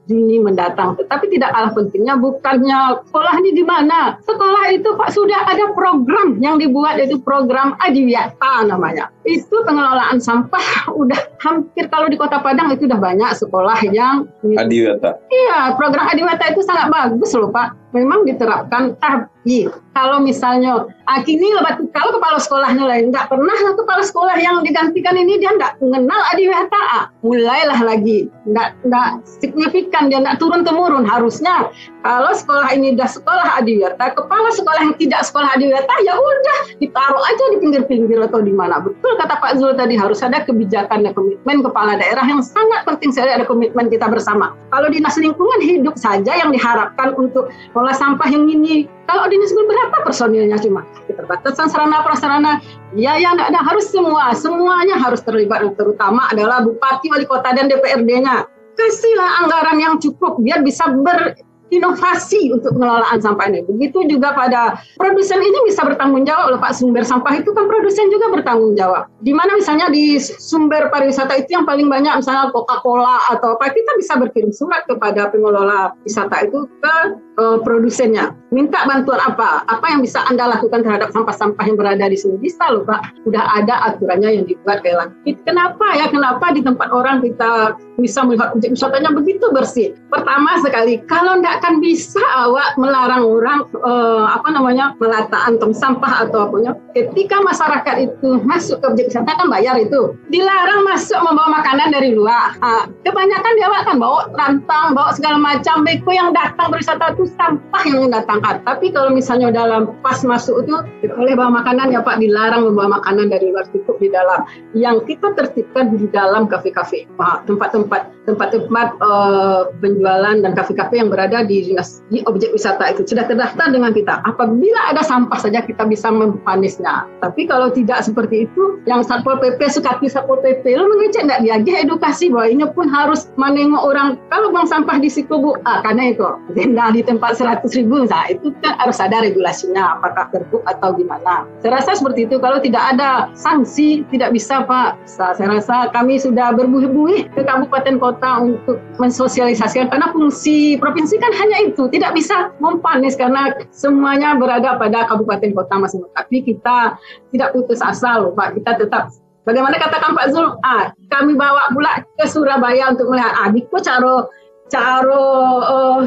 Juni mendatang. Tetapi tidak kalah pentingnya bukannya sekolah ini di mana. Sekolah itu Pak sudah ada program yang dibuat yaitu program Adiwiyata namanya. Itu pengelolaan sampah udah hampir kalau di Kota Padang itu udah banyak sekolah yang Adiwiyata. Iya, program Adiwiyata itu sangat bagus loh Pak. Memang diterapkan tapi kalau misalnya ah, kini lebat kalau kepala sekolahnya lain nggak pernah kepala sekolah yang digantikan ini dia nggak mengenal adiwata mulailah lagi. Nggak nggak signifikan kan dia tidak turun temurun harusnya kalau sekolah ini sudah sekolah adiwiyata kepala sekolah yang tidak sekolah adiwiyata ya udah ditaruh aja di pinggir-pinggir atau di mana. Betul kata Pak Zul tadi harus ada kebijakan dan komitmen kepala daerah yang sangat penting sekali ada komitmen kita bersama. Kalau dinas lingkungan hidup saja yang diharapkan untuk olah sampah yang ini. Kalau dinas berapa personilnya cuma? Keterbatasan sarana prasarana. Ya yang ada. Harus semua. Semuanya harus terlibat. Terutama adalah bupati wali kota dan DPRD-nya kasihlah anggaran yang cukup biar bisa ber inovasi untuk pengelolaan sampah ini. Begitu juga pada produsen ini bisa bertanggung jawab. Loh Pak sumber sampah itu kan produsen juga bertanggung jawab. Di mana misalnya di sumber pariwisata itu yang paling banyak misalnya Coca-Cola atau apa kita bisa berkirim surat kepada pengelola wisata itu ke uh, produsennya. Minta bantuan apa? Apa yang bisa Anda lakukan terhadap sampah-sampah yang berada di sini? Bisa loh Pak. Sudah ada aturannya yang dibuat kayak Kenapa ya? Kenapa di tempat orang kita bisa melihat objek wisatanya begitu bersih? Pertama sekali, kalau tidak akan bisa awak melarang orang uh, apa namanya melataan tong sampah atau apanya. Ketika masyarakat itu masuk ke objek wisata kan bayar itu, dilarang masuk membawa makanan dari luar. Nah, kebanyakan dia akan bawa rantang, bawa segala macam beko yang datang berwisata itu sampah yang mendatangkan. Tapi kalau misalnya dalam pas masuk itu boleh bawa makanan ya Pak dilarang membawa makanan dari luar cukup di dalam. Yang kita tertipkan di dalam kafe-kafe, tempat-tempat tempat-tempat uh, penjualan dan kafe-kafe yang berada di di objek wisata itu sudah terdaftar dengan kita. Apabila ada sampah saja kita bisa mempanisnya. Tapi kalau tidak seperti itu, yang satpol pp suka satpol pp lo mengecek tidak dia dia edukasi bahwa ini pun harus menengok orang kalau buang sampah di situ bu, ah, karena itu denda di tempat seratus ribu, nah itu kan harus ada regulasinya apakah terbuk atau gimana. Saya rasa seperti itu. Kalau tidak ada sanksi tidak bisa pak. Saya rasa kami sudah berbuih-buih ke kabupaten kota kota untuk mensosialisasikan. Karena fungsi provinsi kan hanya itu tidak bisa mempanis karena semuanya berada pada kabupaten kota masing-masing. Tapi kita tidak putus asa loh Pak. Kita tetap bagaimana katakan Pak Zul? Ah kami bawa pula ke Surabaya untuk melihat. Ah caro caro uh,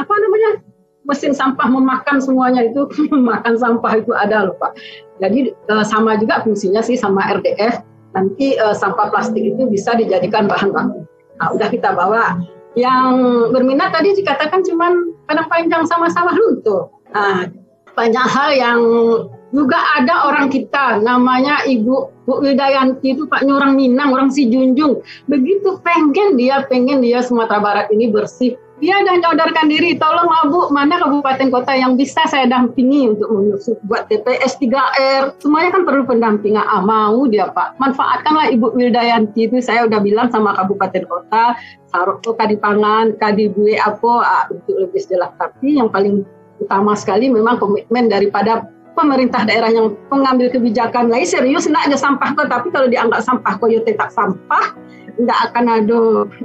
apa namanya? Mesin sampah memakan semuanya itu memakan sampah itu ada loh Pak. Jadi uh, sama juga fungsinya sih sama RDF nanti uh, sampah plastik itu bisa dijadikan bahan baku Nah, udah kita bawa. Yang berminat tadi dikatakan cuman padang panjang sama sawah luntur. Nah, banyak hal yang juga ada orang kita namanya Ibu Bu Widayanti itu Pak Nyurang Minang, orang si Junjung. Begitu pengen dia, pengen dia Sumatera Barat ini bersih dia udah nyodarkan diri, tolong Bu, mana kabupaten kota yang bisa saya dampingi untuk mengusut buat TPS 3R. Semuanya kan perlu pendampingan. Ah, mau dia Pak. Manfaatkanlah Ibu Wildayanti itu, saya udah bilang sama kabupaten kota, Saroko Kadipangan, Kadibue Apo, ah, untuk lebih jelas. Tapi yang paling utama sekali memang komitmen daripada pemerintah daerah yang mengambil kebijakan lain serius enggak ada sampah kok tapi kalau dianggap sampah koyote tak sampah enggak akan ada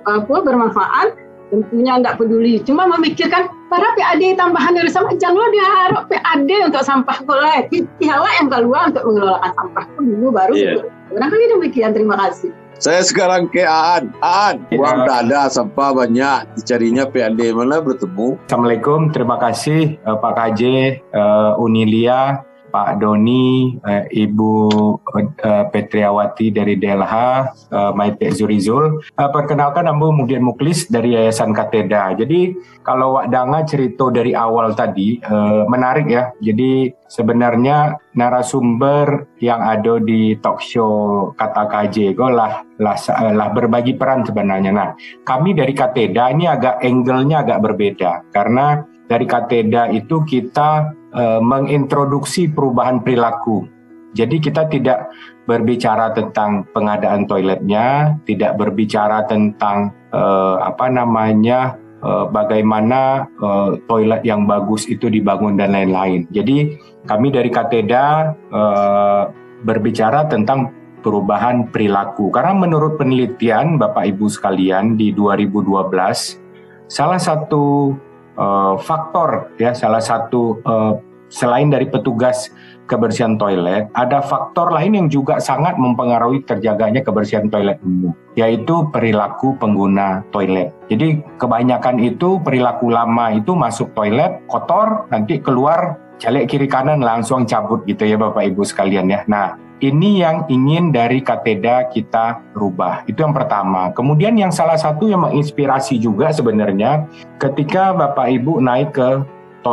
apa bermanfaat tentunya tidak peduli. Cuma memikirkan para PAD tambahan dari sama jangan diharap PAD untuk sampah kolek. Pihaklah yang keluar untuk mengelolakan sampah pun dulu baru. Yeah. Barangkali demikian. Terima kasih. Saya sekarang ke Aan. Aan, ya. uang tidak ada, sampah banyak. Dicarinya PAD mana bertemu. Assalamualaikum, terima kasih uh, Pak KJ, uh, Unilia, Pak Doni, uh, Ibu uh, Petriawati dari DLH, uh, Maite Zurizul. Uh, perkenalkan nama Mudian Muklis dari Yayasan Kateda. Jadi kalau Wak Danga cerita dari awal tadi uh, menarik ya. Jadi sebenarnya narasumber yang ada di talk show Kata KJ lah, lah, lah berbagi peran sebenarnya. Nah, kami dari Kateda ini agak angle-nya agak berbeda karena dari Kateda itu kita uh, mengintroduksi perubahan perilaku. Jadi kita tidak berbicara tentang pengadaan toiletnya, tidak berbicara tentang uh, apa namanya uh, bagaimana uh, toilet yang bagus itu dibangun dan lain-lain. Jadi kami dari Kateda uh, berbicara tentang perubahan perilaku. Karena menurut penelitian Bapak Ibu sekalian di 2012, salah satu uh, faktor ya salah satu uh, selain dari petugas kebersihan toilet, ada faktor lain yang juga sangat mempengaruhi terjaganya kebersihan toilet umum, yaitu perilaku pengguna toilet. Jadi kebanyakan itu perilaku lama itu masuk toilet kotor, nanti keluar caleg kiri kanan langsung cabut gitu ya Bapak Ibu sekalian ya. Nah, ini yang ingin dari kateda kita rubah. Itu yang pertama. Kemudian yang salah satu yang menginspirasi juga sebenarnya ketika Bapak Ibu naik ke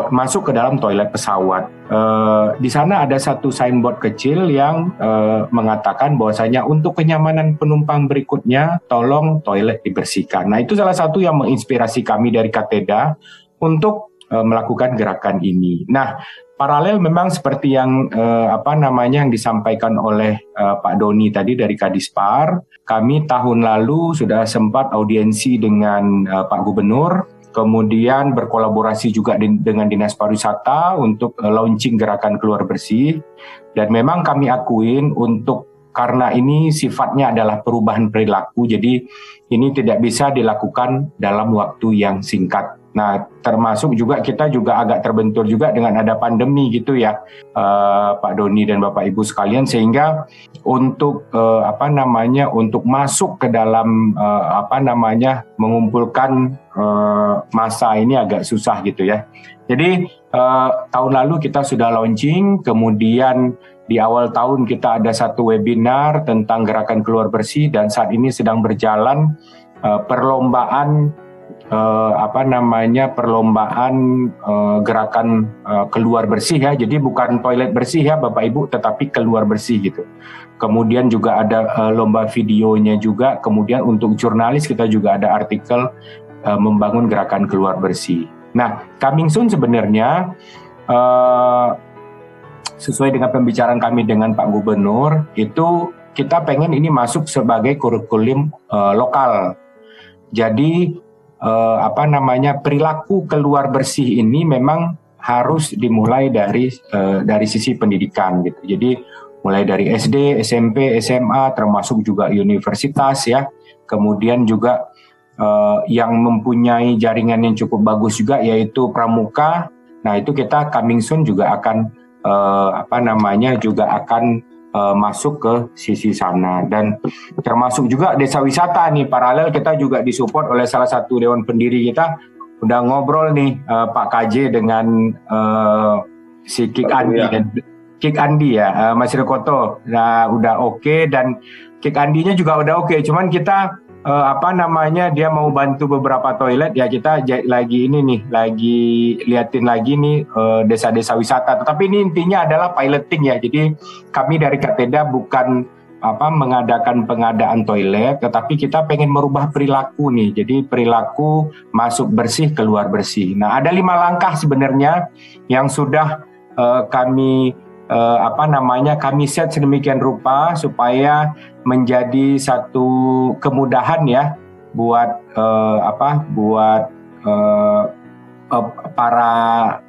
masuk ke dalam toilet pesawat. Uh, di sana ada satu signboard kecil yang uh, mengatakan bahwasanya untuk kenyamanan penumpang berikutnya tolong toilet dibersihkan. Nah, itu salah satu yang menginspirasi kami dari Kateda untuk uh, melakukan gerakan ini. Nah, paralel memang seperti yang uh, apa namanya yang disampaikan oleh uh, Pak Doni tadi dari Kadispar, kami tahun lalu sudah sempat audiensi dengan uh, Pak Gubernur, kemudian berkolaborasi juga di, dengan Dinas Pariwisata untuk uh, launching gerakan keluar bersih. Dan memang kami akuin untuk karena ini sifatnya adalah perubahan perilaku, jadi ini tidak bisa dilakukan dalam waktu yang singkat Nah, termasuk juga kita juga agak terbentur juga dengan ada pandemi gitu ya, uh, Pak Doni dan Bapak Ibu sekalian, sehingga untuk uh, apa namanya untuk masuk ke dalam uh, apa namanya mengumpulkan uh, masa ini agak susah gitu ya. Jadi uh, tahun lalu kita sudah launching, kemudian di awal tahun kita ada satu webinar tentang gerakan keluar bersih dan saat ini sedang berjalan uh, perlombaan uh, apa namanya perlombaan uh, gerakan uh, keluar bersih ya. Jadi bukan toilet bersih ya Bapak Ibu, tetapi keluar bersih gitu. Kemudian juga ada uh, lomba videonya juga. Kemudian untuk jurnalis kita juga ada artikel uh, membangun gerakan keluar bersih. Nah, coming soon sebenarnya uh, sesuai dengan pembicaraan kami dengan Pak Gubernur itu kita pengen ini masuk sebagai kurikulum uh, lokal. Jadi uh, apa namanya perilaku keluar bersih ini memang harus dimulai dari uh, dari sisi pendidikan gitu. Jadi mulai dari SD, SMP, SMA termasuk juga universitas ya. Kemudian juga uh, yang mempunyai jaringan yang cukup bagus juga yaitu pramuka. Nah, itu kita coming soon juga akan uh, apa namanya juga akan uh, masuk ke sisi sana dan termasuk juga desa wisata nih paralel kita juga disupport oleh salah satu dewan pendiri kita udah ngobrol nih uh, Pak KJ dengan uh, si Kik Andi ya. dan Kik Andi ya uh, Mas Rekoto nah udah oke okay, dan Kik Andinya juga udah oke okay. cuman kita uh, apa namanya dia mau bantu beberapa toilet. Ya kita lagi ini nih lagi liatin lagi nih uh, desa-desa wisata. Tetapi ini intinya adalah piloting ya. Jadi kami dari Kateda bukan apa mengadakan pengadaan toilet. Tetapi kita pengen merubah perilaku nih. Jadi perilaku masuk bersih keluar bersih. Nah ada lima langkah sebenarnya yang sudah uh, kami uh, apa namanya kami set sedemikian rupa supaya menjadi satu kemudahan ya buat uh, apa buat uh, uh, para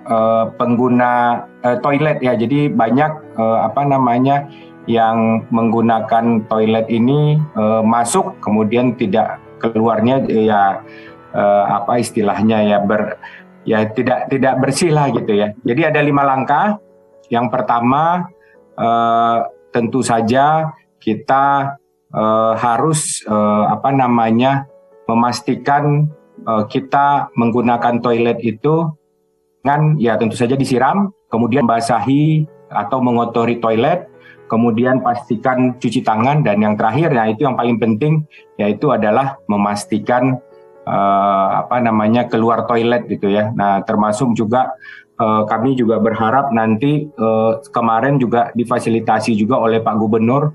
uh, pengguna uh, toilet ya. Jadi banyak uh, apa namanya yang menggunakan toilet ini uh, masuk kemudian tidak keluarnya ya uh, apa istilahnya ya ber ya tidak tidak bersih lah gitu ya. Jadi ada lima langkah yang pertama uh, tentu saja kita uh, harus uh, apa namanya memastikan uh, kita menggunakan toilet itu kan ya tentu saja disiram, kemudian basahi atau mengotori toilet, kemudian pastikan cuci tangan dan yang terakhir ya itu yang paling penting yaitu adalah memastikan uh, apa namanya keluar toilet gitu ya. Nah, termasuk juga uh, kami juga berharap nanti uh, kemarin juga difasilitasi juga oleh Pak Gubernur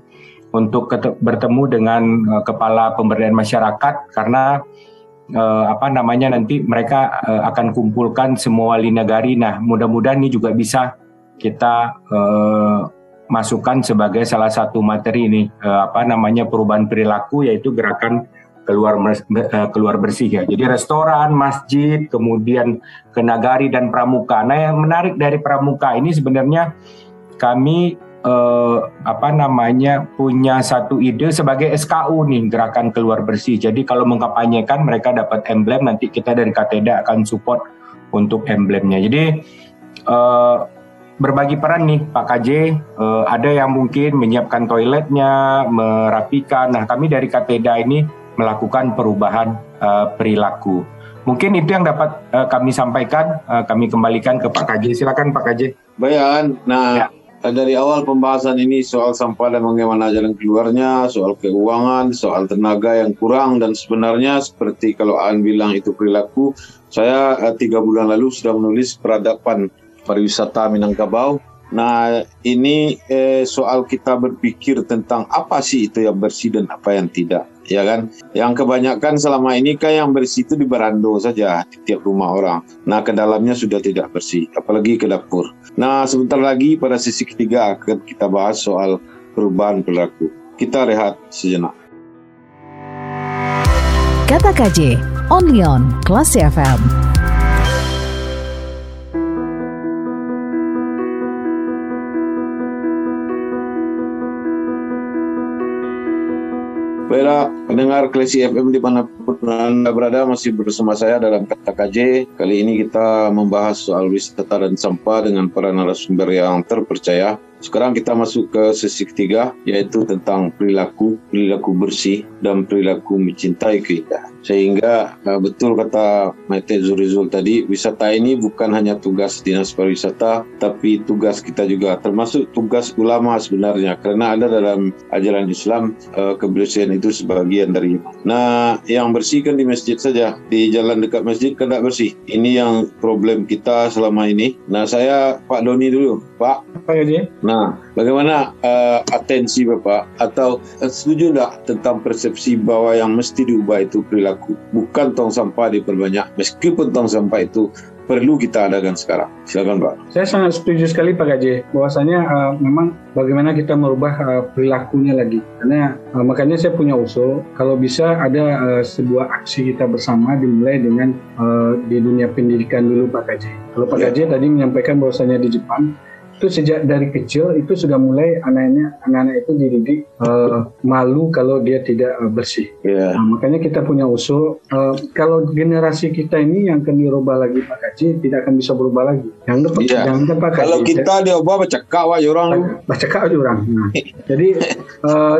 untuk bertemu dengan uh, kepala pemberdayaan masyarakat karena uh, apa namanya nanti mereka uh, akan kumpulkan semua negari. Nah, mudah-mudahan ini juga bisa kita uh, masukkan sebagai salah satu materi ini uh, apa namanya perubahan perilaku yaitu gerakan keluar eh, keluar bersih ya. Jadi restoran, masjid, kemudian ke nagari dan pramuka. Nah, yang menarik dari pramuka ini sebenarnya kami eh, apa namanya punya satu ide sebagai SKU nih gerakan keluar bersih. Jadi kalau mengkampanyekan mereka dapat emblem nanti kita dari Kateda akan support untuk emblemnya. Jadi eh, berbagi peran nih Pak KJ, eh, ada yang mungkin menyiapkan toiletnya, merapikan. Nah kami dari Kateda ini melakukan perubahan uh, perilaku. Mungkin itu yang dapat uh, kami sampaikan. Uh, kami kembalikan ke Pak Kaji. Silakan Pak Kaji. Bayan, nah ya. dari awal pembahasan ini soal sampah dan bagaimana jalan keluarnya, soal keuangan, soal tenaga yang kurang dan sebenarnya seperti kalau An bilang itu perilaku, saya uh, tiga bulan lalu sudah menulis peradaban pariwisata Minangkabau Nah, ini eh, soal kita berpikir tentang apa sih itu yang bersih dan apa yang tidak, ya kan? Yang kebanyakan selama ini kan yang bersih itu di berando saja di tiap rumah orang. Nah, ke dalamnya sudah tidak bersih, apalagi ke dapur. Nah, sebentar lagi pada sesi ketiga akan kita bahas soal perubahan perilaku. Kita rehat sejenak. Kata KJ, only on Kelas FM. Baiklah, pendengar Klesi FM di mana Anda berada masih bersama saya dalam Kata KJ. Kali ini kita membahas soal wisata dan sampah dengan para narasumber yang terpercaya. Sekarang kita masuk ke sesi ketiga yaitu tentang perilaku, perilaku bersih dan perilaku mencintai keindahan. Sehingga uh, betul kata Maite Zurizul tadi, wisata ini bukan hanya tugas dinas pariwisata, tapi tugas kita juga, termasuk tugas ulama sebenarnya. Karena ada dalam ajaran Islam uh, kebersihan itu sebagian dari. Nah, yang bersih kan di masjid saja, di jalan dekat masjid kan tidak bersih. Ini yang problem kita selama ini. Nah, saya Pak Doni dulu, Pak. Pak Gaji. Nah, bagaimana uh, atensi Bapak atau uh, setuju tidak tentang persepsi bahwa yang mesti diubah itu perilaku, bukan tong sampah diperbanyak, meskipun tong sampah itu perlu kita adakan sekarang. Silakan Pak. Saya sangat setuju sekali Pak Gaji, bahwasanya uh, memang bagaimana kita merubah uh, perilakunya lagi. Karena uh, makanya saya punya usul, kalau bisa ada uh, sebuah aksi kita bersama dimulai dengan uh, di dunia pendidikan dulu Pak Gaji. Kalau Pak ya. Tadi menyampaikan bahwasanya di Jepang itu sejak dari kecil itu sudah mulai anaknya anak-anak itu dididik uh, malu kalau dia tidak uh, bersih. Yeah. Nah, makanya kita punya usul uh, kalau generasi kita ini yang akan dirubah lagi Pak Kaji tidak akan bisa berubah lagi. Yang yeah. jangan Pak Kaji. Kalau kita ya, diubah baca kak wah orang. Baca kak orang. Nah, jadi uh,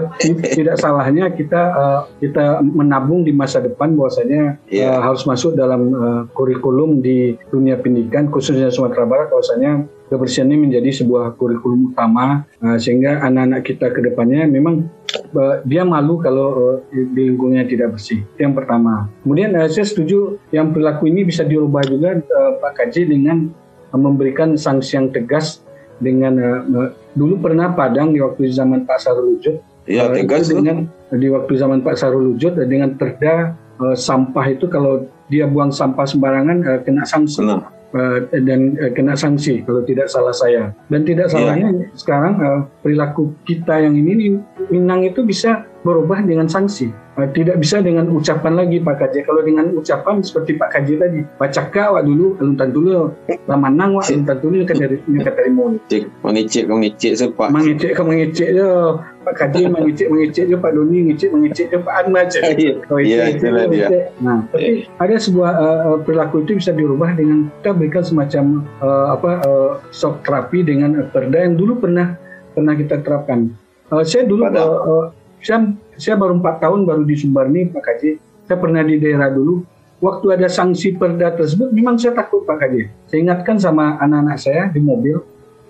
tidak salahnya kita uh, kita menabung di masa depan bahwasanya yeah. uh, harus masuk dalam uh, kurikulum di dunia pendidikan khususnya Sumatera Barat bahwasanya kebersihan ini menjadi sebuah kurikulum utama uh, sehingga anak-anak kita ke depannya memang uh, dia malu kalau uh, di lingkungannya tidak bersih. Itu yang pertama. Kemudian uh, saya setuju yang perilaku ini bisa diubah juga uh, Pak Kaji dengan uh, memberikan sanksi yang tegas dengan uh, uh, dulu pernah Padang di waktu zaman Pak Sarul Lujud ya, uh, tegas dengan di waktu zaman Pak Sarul Lujud dengan perda uh, sampah itu kalau dia buang sampah sembarangan uh, kena sanksi. Nah uh, dan uh, kena sanksi kalau tidak salah saya. Dan tidak iya. salahnya yeah. sekarang uh, perilaku kita yang ini Minang itu bisa berubah dengan sanksi. Uh, tidak bisa dengan ucapan lagi Pak Kaji. Kalau dengan ucapan seperti Pak Kaji tadi, baca kawak dulu, aluntan dulu, lamanang wak, aluntan dulu dari dari mengicik, mengicik, mengicik sepak. Mengicik ke mengicik yo. Pak Kaji mengicik, mengicik yo. Pak Doni mengicik, mengicik yo. Pak An aja. Iya, itulah dia. Nah, tapi ada sebuah uh, perilaku itu bisa dirubah dengan kita berikan semacam uh, apa uh, shock terapi dengan perda yang dulu pernah pernah kita terapkan. Uh, saya dulu uh, uh, saya saya baru empat tahun baru di Sumbar nih Pak Kaji. Saya pernah di daerah dulu. Waktu ada sanksi perda tersebut, memang saya takut Pak Kaji. Saya ingatkan sama anak-anak saya di mobil,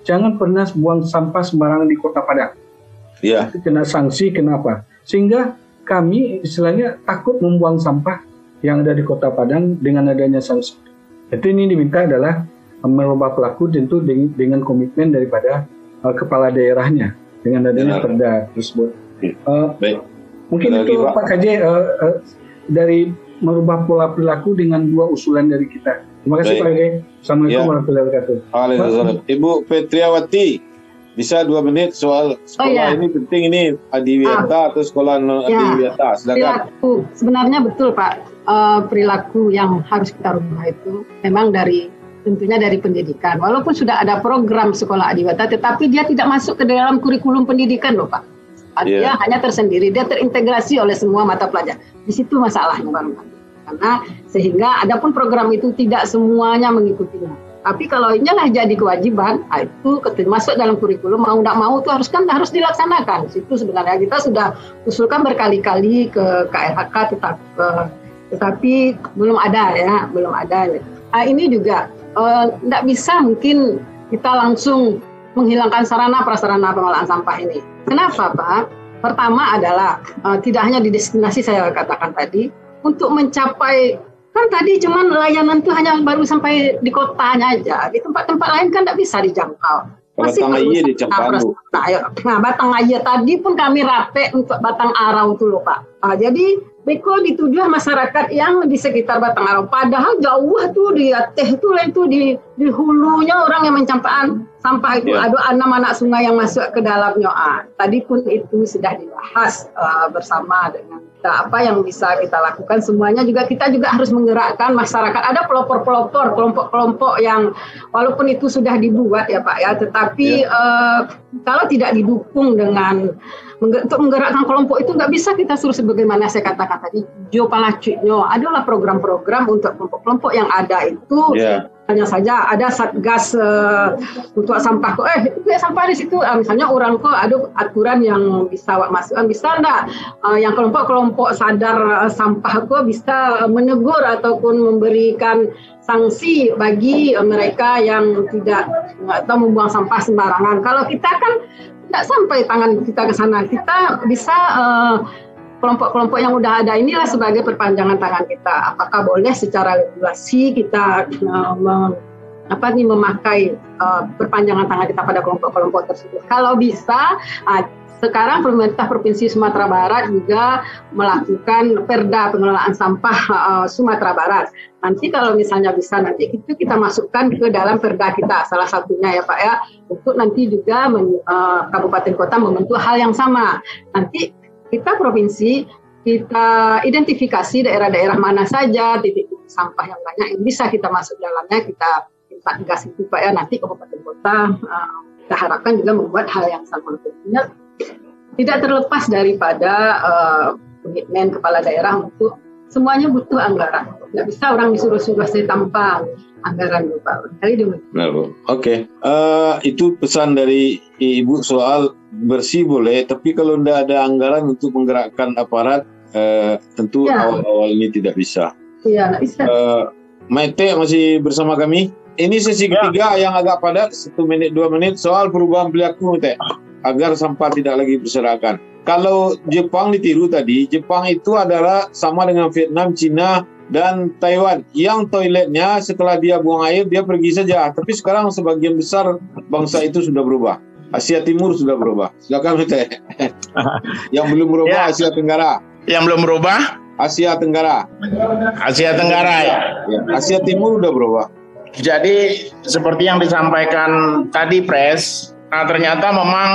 jangan pernah buang sampah sembarangan di Kota Padang. Iya. Kena sanksi, kenapa? Sehingga kami istilahnya takut membuang sampah yang ada di Kota Padang dengan adanya sanksi. Itu ini diminta adalah merubah pelaku tentu dengan komitmen daripada uh, kepala daerahnya dengan adanya perda tersebut. Uh, Baik. Mungkin Lagi, itu Pak, Pak KJ uh, uh, dari merubah pola perilaku dengan dua usulan dari kita. Terima kasih Baik. Pak KJ. Assalamualaikum ya. warahmatullahi wabarakatuh. Waalaikumsalam. Ibu Petriawati, bisa dua menit soal sekolah oh, ya. ini penting ini Adiwiyata ah. atau sekolah non ya. Adiwiyata. Silakan. Perilaku sebenarnya betul Pak. Uh, perilaku yang harus kita rubah itu memang dari tentunya dari pendidikan. Walaupun sudah ada program sekolah adiwata, tetapi dia tidak masuk ke dalam kurikulum pendidikan loh Pak. Dia yeah. hanya tersendiri, dia terintegrasi oleh semua mata pelajaran. Di situ masalahnya Bang. Karena sehingga adapun program itu tidak semuanya mengikutinya. Tapi kalau inilah jadi kewajiban, ah, itu masuk dalam kurikulum mau tidak mau itu harus kan harus dilaksanakan. Itu sebenarnya kita sudah usulkan berkali-kali ke KLHK tetapi, tetapi belum ada ya, belum ada. Nah, ini juga tidak uh, bisa mungkin kita langsung menghilangkan sarana prasarana pengolahan sampah ini. Kenapa Pak? Pertama adalah uh, tidak hanya di destinasi saya katakan tadi, untuk mencapai kan tadi cuman layanan itu hanya baru sampai di kotanya aja, di tempat-tempat lain kan tidak bisa dijangkau. Masih batang air di Cempandu. Nah, batang air tadi pun kami rapi untuk batang arau loh Pak. Nah, jadi Beko ditujulah masyarakat yang di sekitar Batang Arau. Padahal jauh tuh di teh itu itu di di hulunya orang yang mencampakkan sampah itu yeah. ada enam anak sungai yang masuk ke dalamnya. Ah, tadi pun itu sudah dibahas uh, bersama dengan kita apa yang bisa kita lakukan semuanya juga kita juga harus menggerakkan masyarakat. Ada pelopor-pelopor, kelompok-kelompok yang walaupun itu sudah dibuat ya Pak ya, tetapi yeah. uh, kalau tidak didukung dengan untuk menggerakkan kelompok itu nggak bisa kita suruh sebagaimana saya katakan tadi Jo Palacunya adalah program-program untuk kelompok-kelompok yang ada itu yeah. hanya saja ada satgas uh, untuk sampah kok. Eh itu sampah di situ. Uh, misalnya orang kok ada aturan yang bisa masukkan bisa enggak uh, yang kelompok-kelompok sadar uh, sampah kok bisa menegur ataupun memberikan sanksi bagi uh, mereka yang tidak atau membuang sampah sembarangan kalau kita kan tidak sampai tangan kita ke sana kita bisa uh, kelompok-kelompok yang udah ada inilah sebagai perpanjangan tangan kita. Apakah boleh secara regulasi kita uh, mem, apa nih memakai uh, perpanjangan tangan kita pada kelompok-kelompok tersebut? Kalau bisa, uh, sekarang pemerintah provinsi Sumatera Barat juga melakukan perda pengelolaan sampah uh, Sumatera Barat. Nanti kalau misalnya bisa nanti itu kita masukkan ke dalam perda kita salah satunya ya Pak ya untuk nanti juga men, uh, kabupaten kota membentuk hal yang sama. Nanti kita provinsi kita identifikasi daerah-daerah mana saja titik sampah yang banyak yang bisa kita masuk dalamnya kita kita gas itu pak ya nanti kabupaten kota uh, kita harapkan juga membuat hal yang sama tentunya tidak terlepas daripada uh, komitmen kepala daerah untuk semuanya butuh anggaran nggak bisa orang disuruh-suruh saya tanpa anggaran Pak. Kali demikian. Oke, okay. uh, eh, itu pesan dari Ibu soal bersih boleh, tapi kalau tidak ada anggaran untuk menggerakkan aparat, uh, tentu ya. awal-awal ini tidak bisa. Iya, tidak bisa. Uh, Maite masih bersama kami. Ini sesi ya. ketiga yang agak padat, satu menit dua menit soal perubahan perilaku Maite, agar sampah tidak lagi berserakan. Kalau Jepang ditiru tadi, Jepang itu adalah sama dengan Vietnam, Cina, dan Taiwan. Yang toiletnya setelah dia buang air, dia pergi saja. Tapi sekarang sebagian besar bangsa itu sudah berubah. Asia Timur sudah berubah. Silakan Mete. Yang belum berubah ya. Asia Tenggara. Yang belum berubah? Asia Tenggara. Asia Tenggara ya. ya. Asia Timur sudah berubah. Jadi seperti yang disampaikan tadi Pres, nah ternyata memang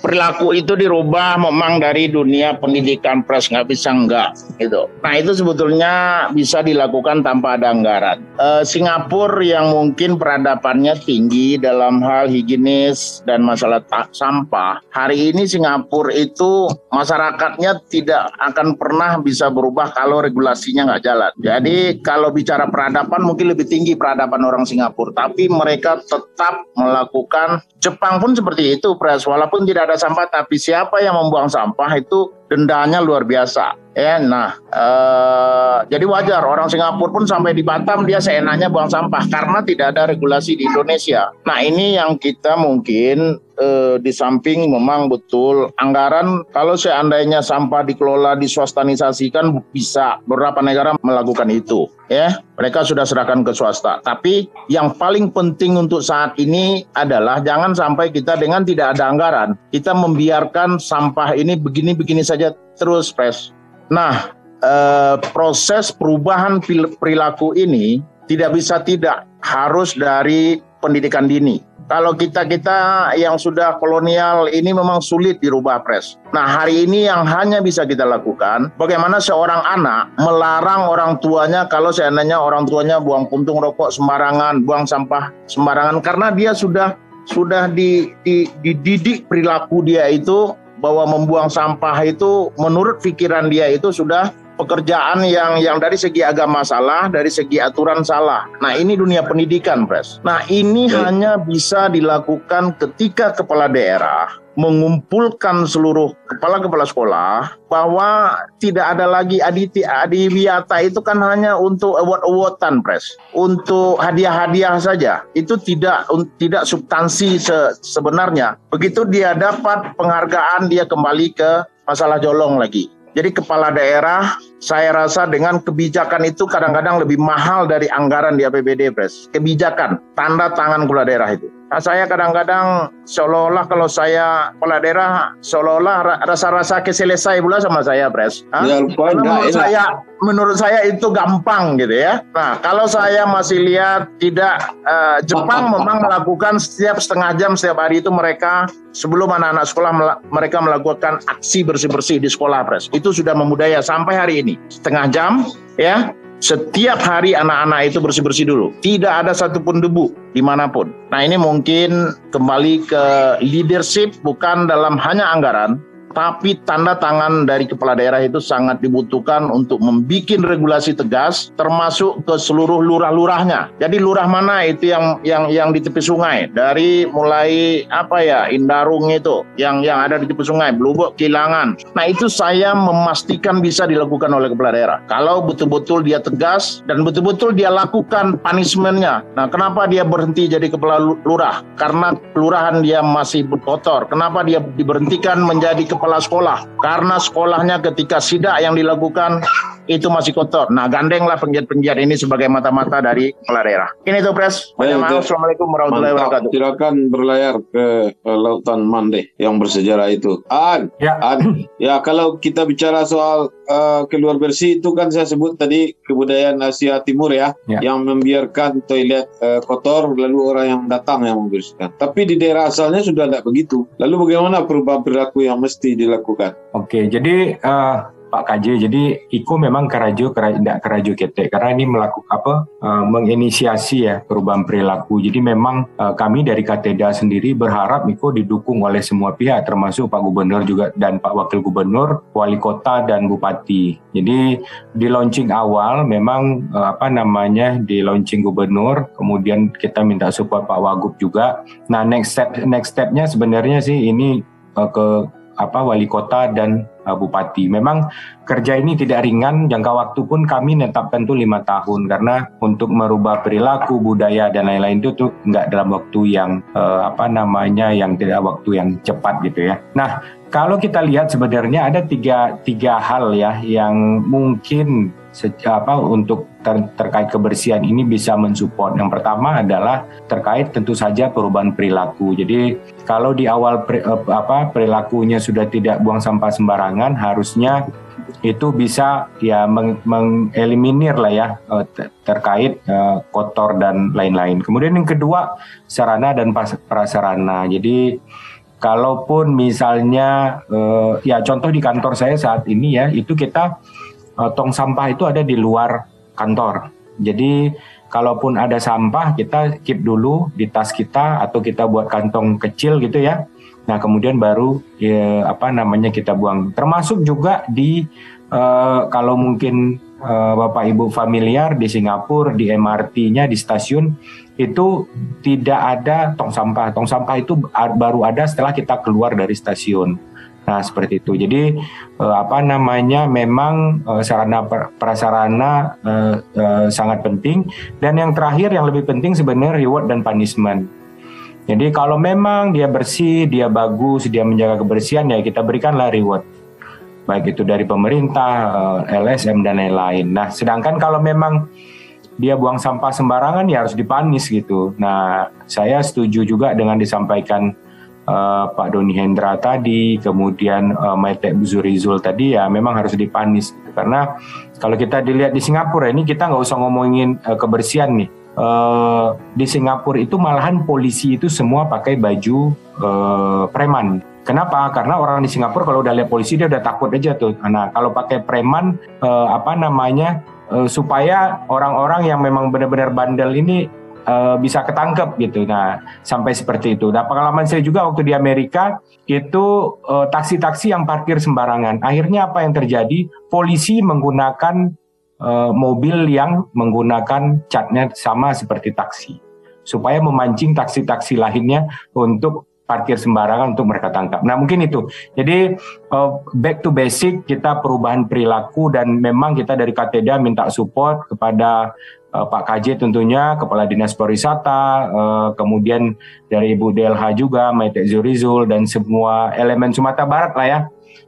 perilaku itu dirubah memang dari dunia pendidikan pres nggak bisa enggak gitu. Nah itu sebetulnya bisa dilakukan tanpa ada anggaran. E, Singapura yang mungkin peradabannya tinggi dalam hal higienis dan masalah sampah. Hari ini Singapura itu masyarakatnya tidak akan pernah bisa berubah kalau regulasinya nggak jalan. Jadi kalau bicara peradaban mungkin lebih tinggi peradaban orang Singapura, tapi mereka tetap melakukan Jepang pun seperti itu, Pres. Walaupun tidak sampah, tapi siapa yang membuang sampah itu dendanya luar biasa. Ya, nah, eh, jadi wajar orang Singapura pun sampai di Batam dia seenaknya buang sampah karena tidak ada regulasi di Indonesia. Nah, ini yang kita mungkin eh, di samping memang betul. Anggaran kalau seandainya sampah dikelola diswastanisasikan bisa beberapa negara melakukan itu ya. Mereka sudah serahkan ke swasta. Tapi yang paling penting untuk saat ini adalah jangan sampai kita dengan tidak ada anggaran kita membiarkan sampah ini begini-begini saja terus pres Nah, eh, proses perubahan perilaku ini tidak bisa tidak harus dari pendidikan dini. Kalau kita-kita yang sudah kolonial ini memang sulit dirubah pres. Nah hari ini yang hanya bisa kita lakukan, bagaimana seorang anak melarang orang tuanya kalau seandainya orang tuanya buang puntung rokok sembarangan, buang sampah sembarangan, karena dia sudah sudah di, di, dididik perilaku dia itu bahwa membuang sampah itu menurut pikiran dia itu sudah pekerjaan yang yang dari segi agama salah, dari segi aturan salah. Nah, ini dunia pendidikan, Pres. Nah, ini ya. hanya bisa dilakukan ketika kepala daerah mengumpulkan seluruh kepala-kepala sekolah bahwa tidak ada lagi aditi adiwiyata itu kan hanya untuk award-awardan pres untuk hadiah-hadiah saja itu tidak tidak substansi se sebenarnya begitu dia dapat penghargaan dia kembali ke masalah jolong lagi jadi kepala daerah saya rasa dengan kebijakan itu kadang-kadang lebih mahal dari anggaran di APBD, Pres. Kebijakan, tanda tangan kepala daerah itu. Nah, saya kadang-kadang seolah-olah kalau saya kepala daerah seolah-olah rasa-rasa keselesai pula sama saya, Pres. Ya, menurut saya menurut saya itu gampang gitu ya. Nah, kalau saya masih lihat tidak uh, Jepang memang melakukan setiap setengah jam setiap hari itu mereka sebelum anak-anak sekolah mereka melakukan aksi bersih-bersih di sekolah, Pres. Itu sudah memudaya sampai hari ini. Setengah jam ya setiap hari anak-anak itu bersih-bersih dulu. Tidak ada satupun debu di mana pun. Nah ini mungkin kembali ke leadership bukan dalam hanya anggaran, tapi tanda tangan dari kepala daerah itu sangat dibutuhkan untuk membuat regulasi tegas termasuk ke seluruh lurah-lurahnya. Jadi lurah mana itu yang yang yang di tepi sungai dari mulai apa ya Indarung itu yang yang ada di tepi sungai, Blubuk, Kilangan. Nah, itu saya memastikan bisa dilakukan oleh kepala daerah. Kalau betul-betul dia tegas dan betul-betul dia lakukan punishmentnya. Nah, kenapa dia berhenti jadi kepala lurah? Karena kelurahan dia masih kotor. Kenapa dia diberhentikan menjadi kepala sekolah? Karena sekolahnya ketika sidak yang dilakukan itu masih kotor. Nah, gandenglah penggiat-penggiat ini sebagai mata-mata dari kepala daerah. Ini tuh Pres. Maaf. Assalamualaikum warahmatullahi wabarakatuh. Silakan berlayar ke uh, Lautan Mande yang bersejarah itu. An, ya. An, ya kalau kita bicara soal uh, keluar bersih itu kan saya sebut tadi kebudayaan Asia Timur ya, ya. yang membiarkan toilet uh, kotor lalu orang yang datang yang membersihkan. Tapi di daerah asalnya sudah tidak begitu. Lalu bagaimana perubahan perilaku yang mesti dilakukan? Oke, jadi uh, Pak KJ. Jadi Iko memang kerajo tidak kerajo ketek karena ini melakukan apa uh, menginisiasi ya perubahan perilaku. Jadi memang uh, kami dari Kateda sendiri berharap Iko didukung oleh semua pihak termasuk Pak Gubernur juga dan Pak Wakil Gubernur, Wali Kota dan Bupati. Jadi di launching awal memang uh, apa namanya di launching Gubernur, kemudian kita minta support Pak Wagub juga. Nah next step next stepnya sebenarnya sih ini ke apa wali kota dan uh, bupati. Memang kerja ini tidak ringan, jangka waktu pun kami menetapkan tuh lima tahun karena untuk merubah perilaku, budaya dan lain-lain itu tuh nggak dalam waktu yang uh, apa namanya yang tidak waktu yang cepat gitu ya. Nah kalau kita lihat sebenarnya ada tiga tiga hal ya yang mungkin apa untuk ter, terkait kebersihan ini bisa mensupport. Yang pertama adalah terkait tentu saja perubahan perilaku. Jadi kalau di awal peri, eh, apa perilakunya sudah tidak buang sampah sembarangan, harusnya itu bisa ya mengeliminir lah ya eh, terkait uh, kotor dan lain-lain. Kemudian yang kedua sarana dan prasarana. Jadi kalaupun misalnya ya contoh di kantor saya saat ini ya itu kita uh, tong sampah itu ada di luar kantor. Jadi kalaupun ada sampah kita keep dulu di tas kita atau kita buat kantong kecil gitu ya. Nah kemudian baru ya, apa namanya kita buang. Termasuk juga di uh, kalau mungkin uh, bapak ibu familiar di Singapura di MRT-nya di stasiun itu tidak ada tong sampah. Tong sampah itu baru ada setelah kita keluar dari stasiun. Nah, seperti itu. Jadi eh, apa namanya memang eh, sarana prasarana eh, eh, sangat penting dan yang terakhir yang lebih penting sebenarnya reward dan punishment. Jadi kalau memang dia bersih, dia bagus, dia menjaga kebersihan ya kita berikanlah reward. Baik itu dari pemerintah, LSM dan lain-lain. Nah, sedangkan kalau memang dia buang sampah sembarangan ya harus dipanis gitu. Nah, saya setuju juga dengan disampaikan uh, Pak Doni Hendra tadi, kemudian uh, Maitek Zurizul tadi ya memang harus dipanis karena kalau kita dilihat di Singapura ini kita nggak usah ngomongin uh, kebersihan nih. Uh, di Singapura itu malahan polisi itu semua pakai baju uh, preman. Kenapa? Karena orang di Singapura kalau udah lihat polisi dia udah takut aja tuh. Nah kalau pakai preman uh, apa namanya supaya orang-orang yang memang benar-benar bandel ini uh, bisa ketangkep gitu. Nah, sampai seperti itu. Nah, pengalaman saya juga waktu di Amerika itu eh, taksi-taksi yang parkir sembarangan. Akhirnya apa yang terjadi? Polisi menggunakan uh, mobil yang menggunakan catnya sama seperti taksi supaya memancing taksi-taksi lainnya untuk parkir sembarangan untuk mereka tangkap. Nah mungkin itu. Jadi uh, back to basic kita perubahan perilaku dan memang kita dari Kateda minta support kepada uh, Pak KJ tentunya, Kepala Dinas Pariwisata, uh, kemudian dari Ibu DLH juga, Maite Zurizul dan semua elemen Sumatera Barat lah ya.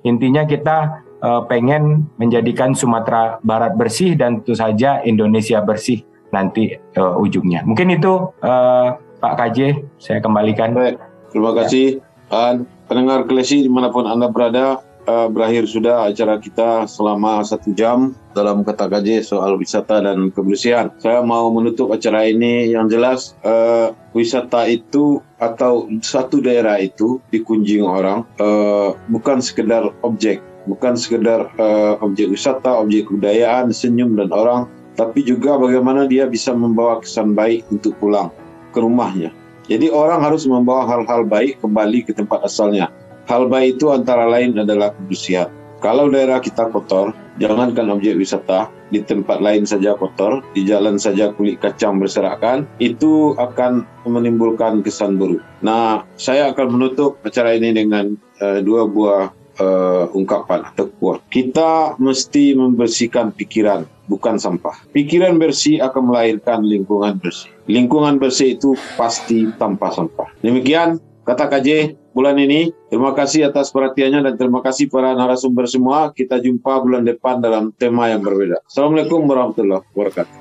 Intinya kita uh, pengen menjadikan Sumatera Barat bersih dan tentu saja Indonesia bersih nanti uh, ujungnya. Mungkin itu uh, Pak KJ, saya kembalikan. Baik. Terima kasih. Dan pendengar Klesi di mana pun Anda berada, uh, berakhir sudah acara kita selama satu jam dalam kata KJ soal wisata dan kebersihan. Saya mau menutup acara ini yang jelas uh, wisata itu atau satu daerah itu dikunjungi orang uh, bukan sekedar objek, bukan sekedar uh, objek wisata, objek kebudayaan, senyum dan orang, tapi juga bagaimana dia bisa membawa kesan baik untuk pulang ke rumahnya. Jadi orang harus membawa hal-hal baik kembali ke tempat asalnya. Hal baik itu antara lain adalah kebersihan. Kalau daerah kita kotor, jangankan objek wisata, di tempat lain saja kotor, di jalan saja kulit kacang berserakan, itu akan menimbulkan kesan buruk. Nah, saya akan menutup acara ini dengan uh, dua buah uh, ungkapan atau quote. Kita mesti membersihkan pikiran, bukan sampah. Pikiran bersih akan melahirkan lingkungan bersih. Lingkungan bersih itu pasti tanpa sampah. Demikian kata KJ bulan ini. Terima kasih atas perhatiannya dan terima kasih para narasumber semua. Kita jumpa bulan depan dalam tema yang berbeda. Assalamualaikum warahmatullahi wabarakatuh.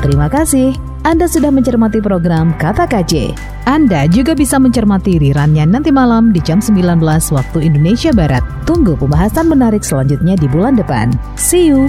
Terima kasih. Anda sudah mencermati program Kata KJ. Anda juga bisa mencermati rirannya nanti malam di jam 19 waktu Indonesia Barat. Tunggu pembahasan menarik selanjutnya di bulan depan. See you!